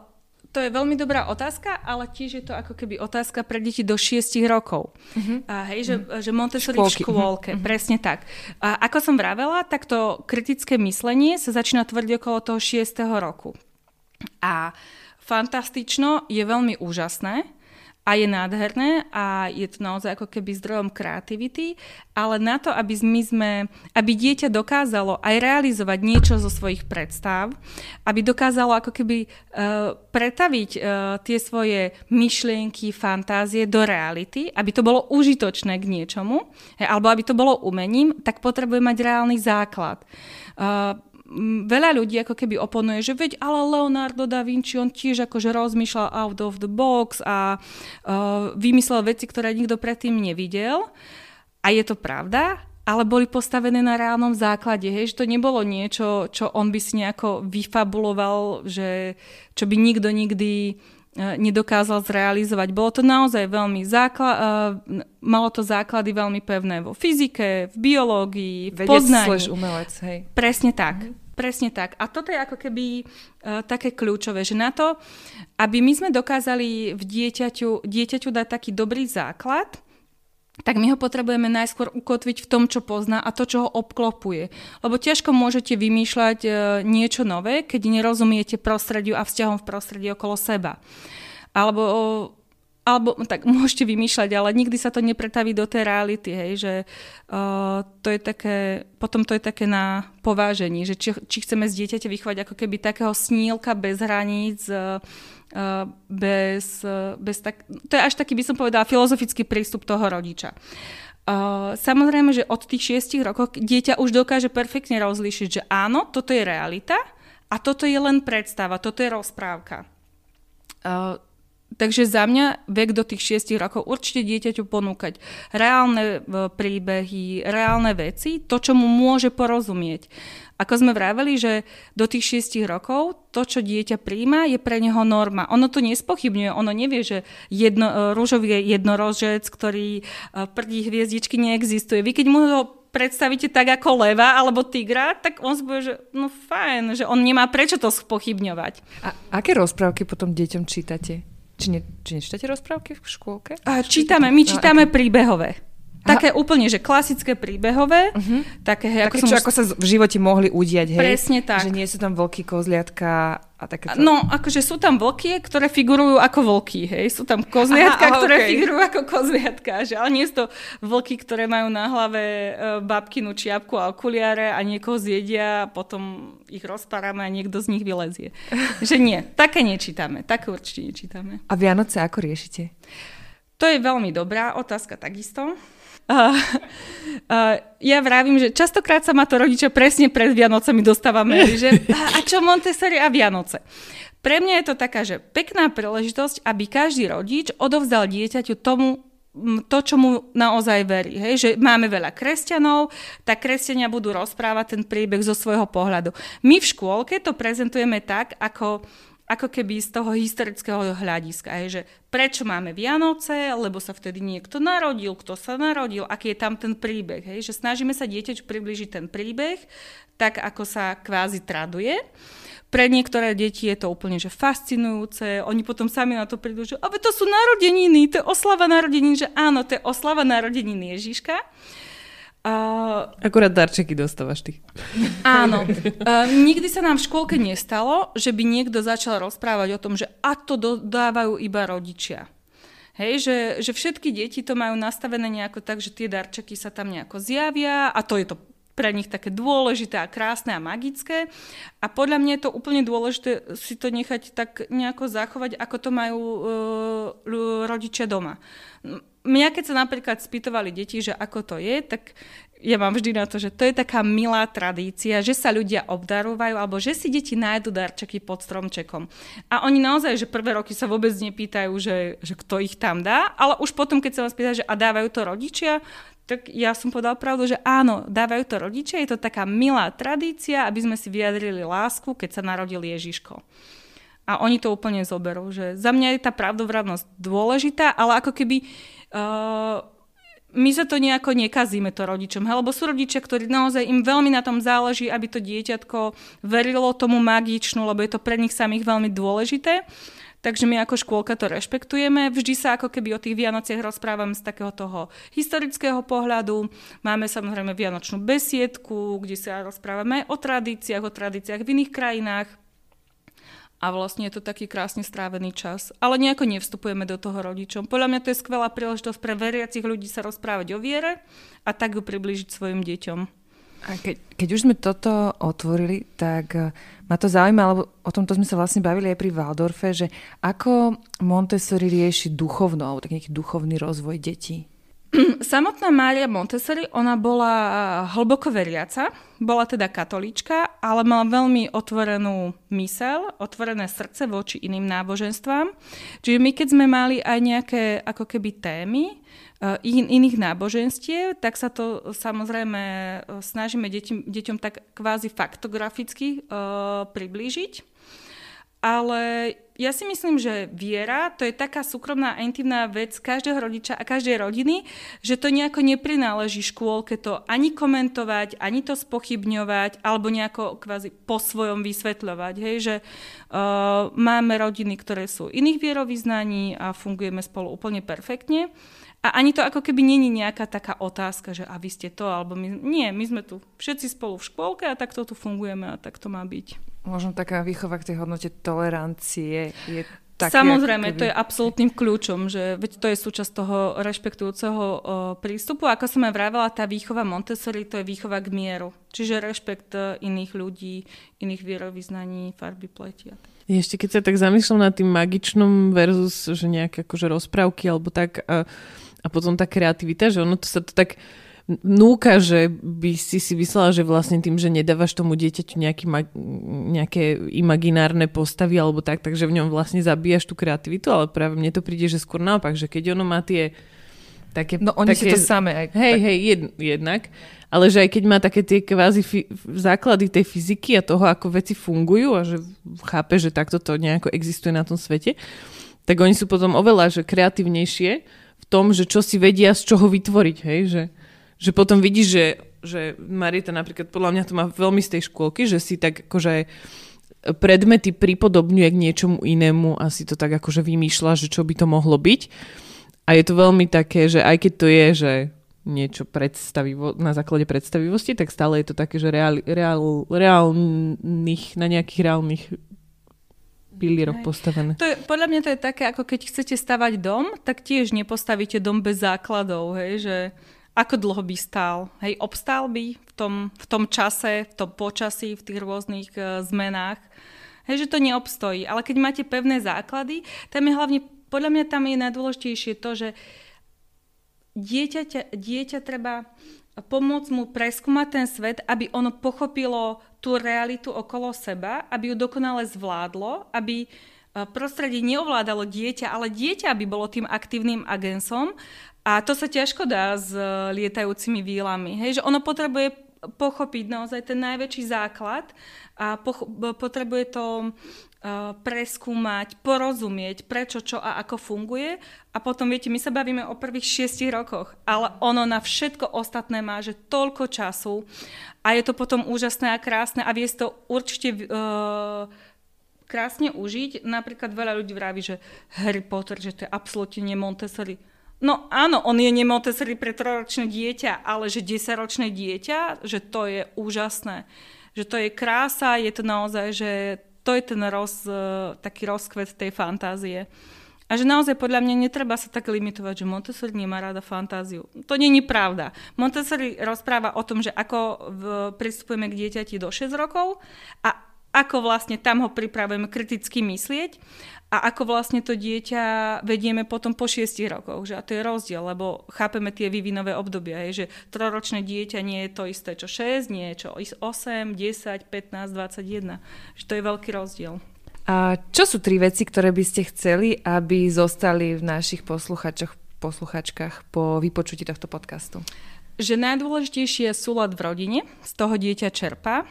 to je veľmi dobrá otázka, ale tiež je to ako keby otázka pre deti do 6 rokov. Uh-huh. Uh, hej, že, uh-huh. že Montessori Škôlky. v škôlke, uh-huh. presne tak. A ako som vravela, tak to kritické myslenie sa začína tvrdiť okolo toho 6. roku. A fantastično je veľmi úžasné, a je nádherné a je to naozaj ako keby zdrojom kreativity, ale na to, aby my sme, aby dieťa dokázalo aj realizovať niečo zo svojich predstav, aby dokázalo ako keby uh, pretaviť uh, tie svoje myšlienky, fantázie do reality, aby to bolo užitočné k niečomu, alebo aby to bolo umením, tak potrebuje mať reálny základ. Uh, veľa ľudí ako keby oponuje, že veď ale Leonardo da Vinci, on tiež akože rozmýšľal out of the box a uh, vymyslel veci, ktoré nikto predtým nevidel. A je to pravda, ale boli postavené na reálnom základe, hej, že to nebolo niečo, čo on by si nejako vyfabuloval, že čo by nikto nikdy nedokázal zrealizovať. Bolo to naozaj veľmi základ, malo to základy veľmi pevné vo fyzike, v biológii, v Vedec poznaní. umelec, hej. Presne tak. Mm-hmm. Presne tak. A toto je ako keby uh, také kľúčové, že na to, aby my sme dokázali v dieťaťu, dieťaťu dať taký dobrý základ, tak my ho potrebujeme najskôr ukotviť v tom, čo pozná a to, čo ho obklopuje. Lebo ťažko môžete vymýšľať e, niečo nové, keď nerozumiete prostrediu a vzťahom v prostredí okolo seba. Alebo alebo tak môžete vymýšľať, ale nikdy sa to nepretaví do tej reality, hej, že uh, to je také, potom to je také na povážení, že či, či chceme z dieťaťa vychovať ako keby takého snílka bez hraníc, uh, bez, bez tak, to je až taký, by som povedala, filozofický prístup toho rodiča. Samozrejme, že od tých šiestich rokov dieťa už dokáže perfektne rozlíšiť, že áno, toto je realita a toto je len predstava, toto je rozprávka. Takže za mňa vek do tých 6 rokov určite dieťaťu ponúkať reálne e, príbehy, reálne veci, to, čo mu môže porozumieť. Ako sme vraveli, že do tých 6 rokov to, čo dieťa príjma, je pre neho norma. Ono to nespochybňuje, ono nevie, že jedno, e, rúžový je jednorožec, ktorý e, prdí hviezdičky neexistuje. Vy keď mu ho predstavíte tak ako leva alebo tigra, tak on zbude, že no fajn, že on nemá prečo to spochybňovať. A aké rozprávky potom deťom čítate? Či, ne, či nečítate rozprávky v škôlke? A, čítame, my no, čítame no, príbehové. Také Aha. úplne, že klasické príbehové. Uh-huh. Také, hej, také ako, čo, už... ako sa v živote mohli udiať, hej? Presne tak. Že nie sú tam vlky, kozliatka a také. No, akože sú tam vlky, ktoré figurujú ako vlky, hej? Sú tam kozliatka, Aha, ktoré okay. figurujú ako kozliatka, že? Ale nie sú to vlky, ktoré majú na hlave e, babkinu čiapku a okuliare a niekoho zjedia a potom ich rozpárame a niekto z nich vylezie. že nie, také nečítame, také určite nečítame. A Vianoce ako riešite? To je veľmi dobrá otázka takisto. Uh, uh, ja vravím, že častokrát sa ma to rodičia presne pred Vianocami dostávame, že a, a čo Montessori a Vianoce? Pre mňa je to taká, že pekná príležitosť, aby každý rodič odovzdal dieťaťu tomu to, čo mu naozaj verí. Hej? Že máme veľa kresťanov, tak kresťania budú rozprávať ten príbeh zo svojho pohľadu. My v škôlke to prezentujeme tak, ako ako keby z toho historického hľadiska. Je, že prečo máme Vianoce, lebo sa vtedy niekto narodil, kto sa narodil, aký je tam ten príbeh. Hej? Že snažíme sa dieťaťu približiť ten príbeh, tak ako sa kvázi traduje. Pre niektoré deti je to úplne že fascinujúce, oni potom sami na to prídu, že to sú narodeniny, to je oslava narodenín, že áno, to je oslava narodenín Ježiška. Uh, Akurát darčeky dostávaš ty. Áno. Uh, nikdy sa nám v škôlke nestalo, že by niekto začal rozprávať o tom, že a to dodávajú iba rodičia. Hej, že, že všetky deti to majú nastavené nejako tak, že tie darčeky sa tam nejako zjavia a to je to pre nich také dôležité a krásne a magické. A podľa mňa je to úplne dôležité si to nechať tak nejako zachovať, ako to majú uh, rodičia doma mňa keď sa napríklad spýtovali deti, že ako to je, tak ja mám vždy na to, že to je taká milá tradícia, že sa ľudia obdarúvajú alebo že si deti nájdu darčeky pod stromčekom. A oni naozaj, že prvé roky sa vôbec nepýtajú, že, že kto ich tam dá, ale už potom, keď sa vás pýta, že a dávajú to rodičia, tak ja som povedal pravdu, že áno, dávajú to rodičia, je to taká milá tradícia, aby sme si vyjadrili lásku, keď sa narodil Ježiško. A oni to úplne zoberú, že za mňa je tá pravdovravnosť dôležitá, ale ako keby uh, my sa to nejako nekazíme to rodičom, lebo sú rodičia, ktorí naozaj im veľmi na tom záleží, aby to dieťatko verilo tomu magičnú, lebo je to pre nich samých veľmi dôležité. Takže my ako škôlka to rešpektujeme. Vždy sa ako keby o tých Vianociach rozprávame z takého toho historického pohľadu. Máme samozrejme Vianočnú besiedku, kde sa rozprávame o tradíciách, o tradíciách v iných krajinách a vlastne je to taký krásne strávený čas. Ale nejako nevstupujeme do toho rodičom. Podľa mňa to je skvelá príležitosť pre veriacich ľudí sa rozprávať o viere a tak ju priblížiť svojim deťom. A keď, keď už sme toto otvorili, tak eh, ma to zaujíma, lebo o tomto sme sa vlastne bavili aj pri Waldorfe, že ako Montessori rieši duchovno, alebo nejaký duchovný rozvoj detí. Samotná Mária Montessori, ona bola hlboko veriaca, bola teda katolička, ale mala veľmi otvorenú mysel, otvorené srdce voči iným náboženstvám. Čiže my keď sme mali aj nejaké ako keby témy uh, in, iných náboženstiev, tak sa to samozrejme e, snažíme deťom, deťom tak kvázi faktograficky uh, priblížiť. Ale ja si myslím, že viera to je taká súkromná a intimná vec každého rodiča a každej rodiny, že to nejako neprináleží škôlke to ani komentovať, ani to spochybňovať, alebo nejako kvázi po svojom vysvetľovať. Hej, že uh, máme rodiny, ktoré sú iných vierovýznaní a fungujeme spolu úplne perfektne. A ani to ako keby není nejaká taká otázka, že a vy ste to, alebo my... Nie, my sme tu všetci spolu v škôlke a takto tu fungujeme a tak to má byť. Možno taká výchova k tej hodnote tolerancie je také, Samozrejme, keby... to je absolútnym kľúčom, že veď to je súčasť toho rešpektujúceho o, prístupu. Ako som aj vravela, tá výchova Montessori to je výchova k mieru. Čiže rešpekt e, iných ľudí, iných vierovýznaní, farby pletia. Ešte keď sa tak zamýšľam nad tým magičnom versus, že nejaké akože rozprávky alebo tak a, a potom tá kreativita, že ono to sa to tak núka, že by si si myslela, že vlastne tým, že nedávaš tomu dieťaťu nejaký, nejaké imaginárne postavy alebo tak, takže v ňom vlastne zabíjaš tú kreativitu, ale práve mne to príde, že skôr naopak, že keď ono má tie také... No oni také, si to samé aj... Hej, tak... hej, jed, jednak. Ale že aj keď má také tie kvázi fi- základy tej fyziky a toho, ako veci fungujú a že chápe, že takto to nejako existuje na tom svete, tak oni sú potom oveľa že kreatívnejšie v tom, že čo si vedia z čoho vytvoriť, hej, že že potom vidíš, že, že Marita napríklad, podľa mňa to má veľmi z tej škôlky, že si tak akože predmety pripodobňuje k niečomu inému a si to tak akože vymýšľa, že čo by to mohlo byť. A je to veľmi také, že aj keď to je, že niečo predstavivo, na základe predstavivosti, tak stále je to také, že reál, reál, reálnych, na nejakých reálnych pilieroch postavené. To je, podľa mňa to je také, ako keď chcete stavať dom, tak tiež nepostavíte dom bez základov, hej, že ako dlho by stál? Hej, obstál by v tom, v tom čase, v tom počasí, v tých rôznych uh, zmenách? Hej, že to neobstojí. Ale keď máte pevné základy, tam je hlavne, podľa mňa tam je najdôležitejšie to, že dieťa, dieťa treba pomôcť mu preskúmať ten svet, aby ono pochopilo tú realitu okolo seba, aby ju dokonale zvládlo, aby prostredie neovládalo dieťa, ale dieťa by bolo tým aktívnym agensom a to sa ťažko dá s lietajúcimi výlami. Hej, že ono potrebuje pochopiť naozaj ten najväčší základ a poch- potrebuje to preskúmať, porozumieť, prečo, čo a ako funguje. A potom, viete, my sa bavíme o prvých šiestich rokoch, ale ono na všetko ostatné má, že toľko času a je to potom úžasné a krásne a vie to určite uh, krásne užiť. Napríklad veľa ľudí vraví, že Harry Potter, že to je absolútne Montessori. No áno, on je nemontessori pre troročné dieťa, ale že 10-ročné dieťa, že to je úžasné. Že to je krása, je to naozaj, že to je ten roz, e, taký rozkvet tej fantázie. A že naozaj podľa mňa netreba sa tak limitovať, že Montessori nemá rada fantáziu. To není pravda. Montessori rozpráva o tom, že ako v, pristupujeme k dieťati do 6 rokov a ako vlastne tam ho pripravujeme kriticky myslieť a ako vlastne to dieťa vedieme potom po 6 rokoch. Že? A to je rozdiel, lebo chápeme tie vývinové obdobia, je, že troročné dieťa nie je to isté, čo 6, nie je čo 8, 10, 15, 21. Že to je veľký rozdiel. A čo sú tri veci, ktoré by ste chceli, aby zostali v našich posluchačoch, posluchačkách po vypočutí tohto podcastu? Že najdôležitejšie je súlad v rodine, z toho dieťa čerpá.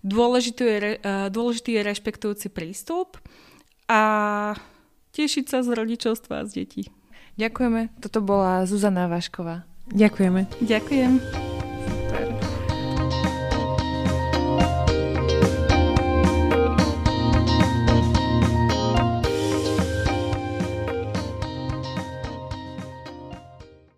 Dôležitý je, eh, dôležitý je rešpektujúci prístup a tešiť sa z rodičovstva a z detí. Ďakujeme. Toto bola Zuzana Vašková. Ďakujeme. Ďakujem.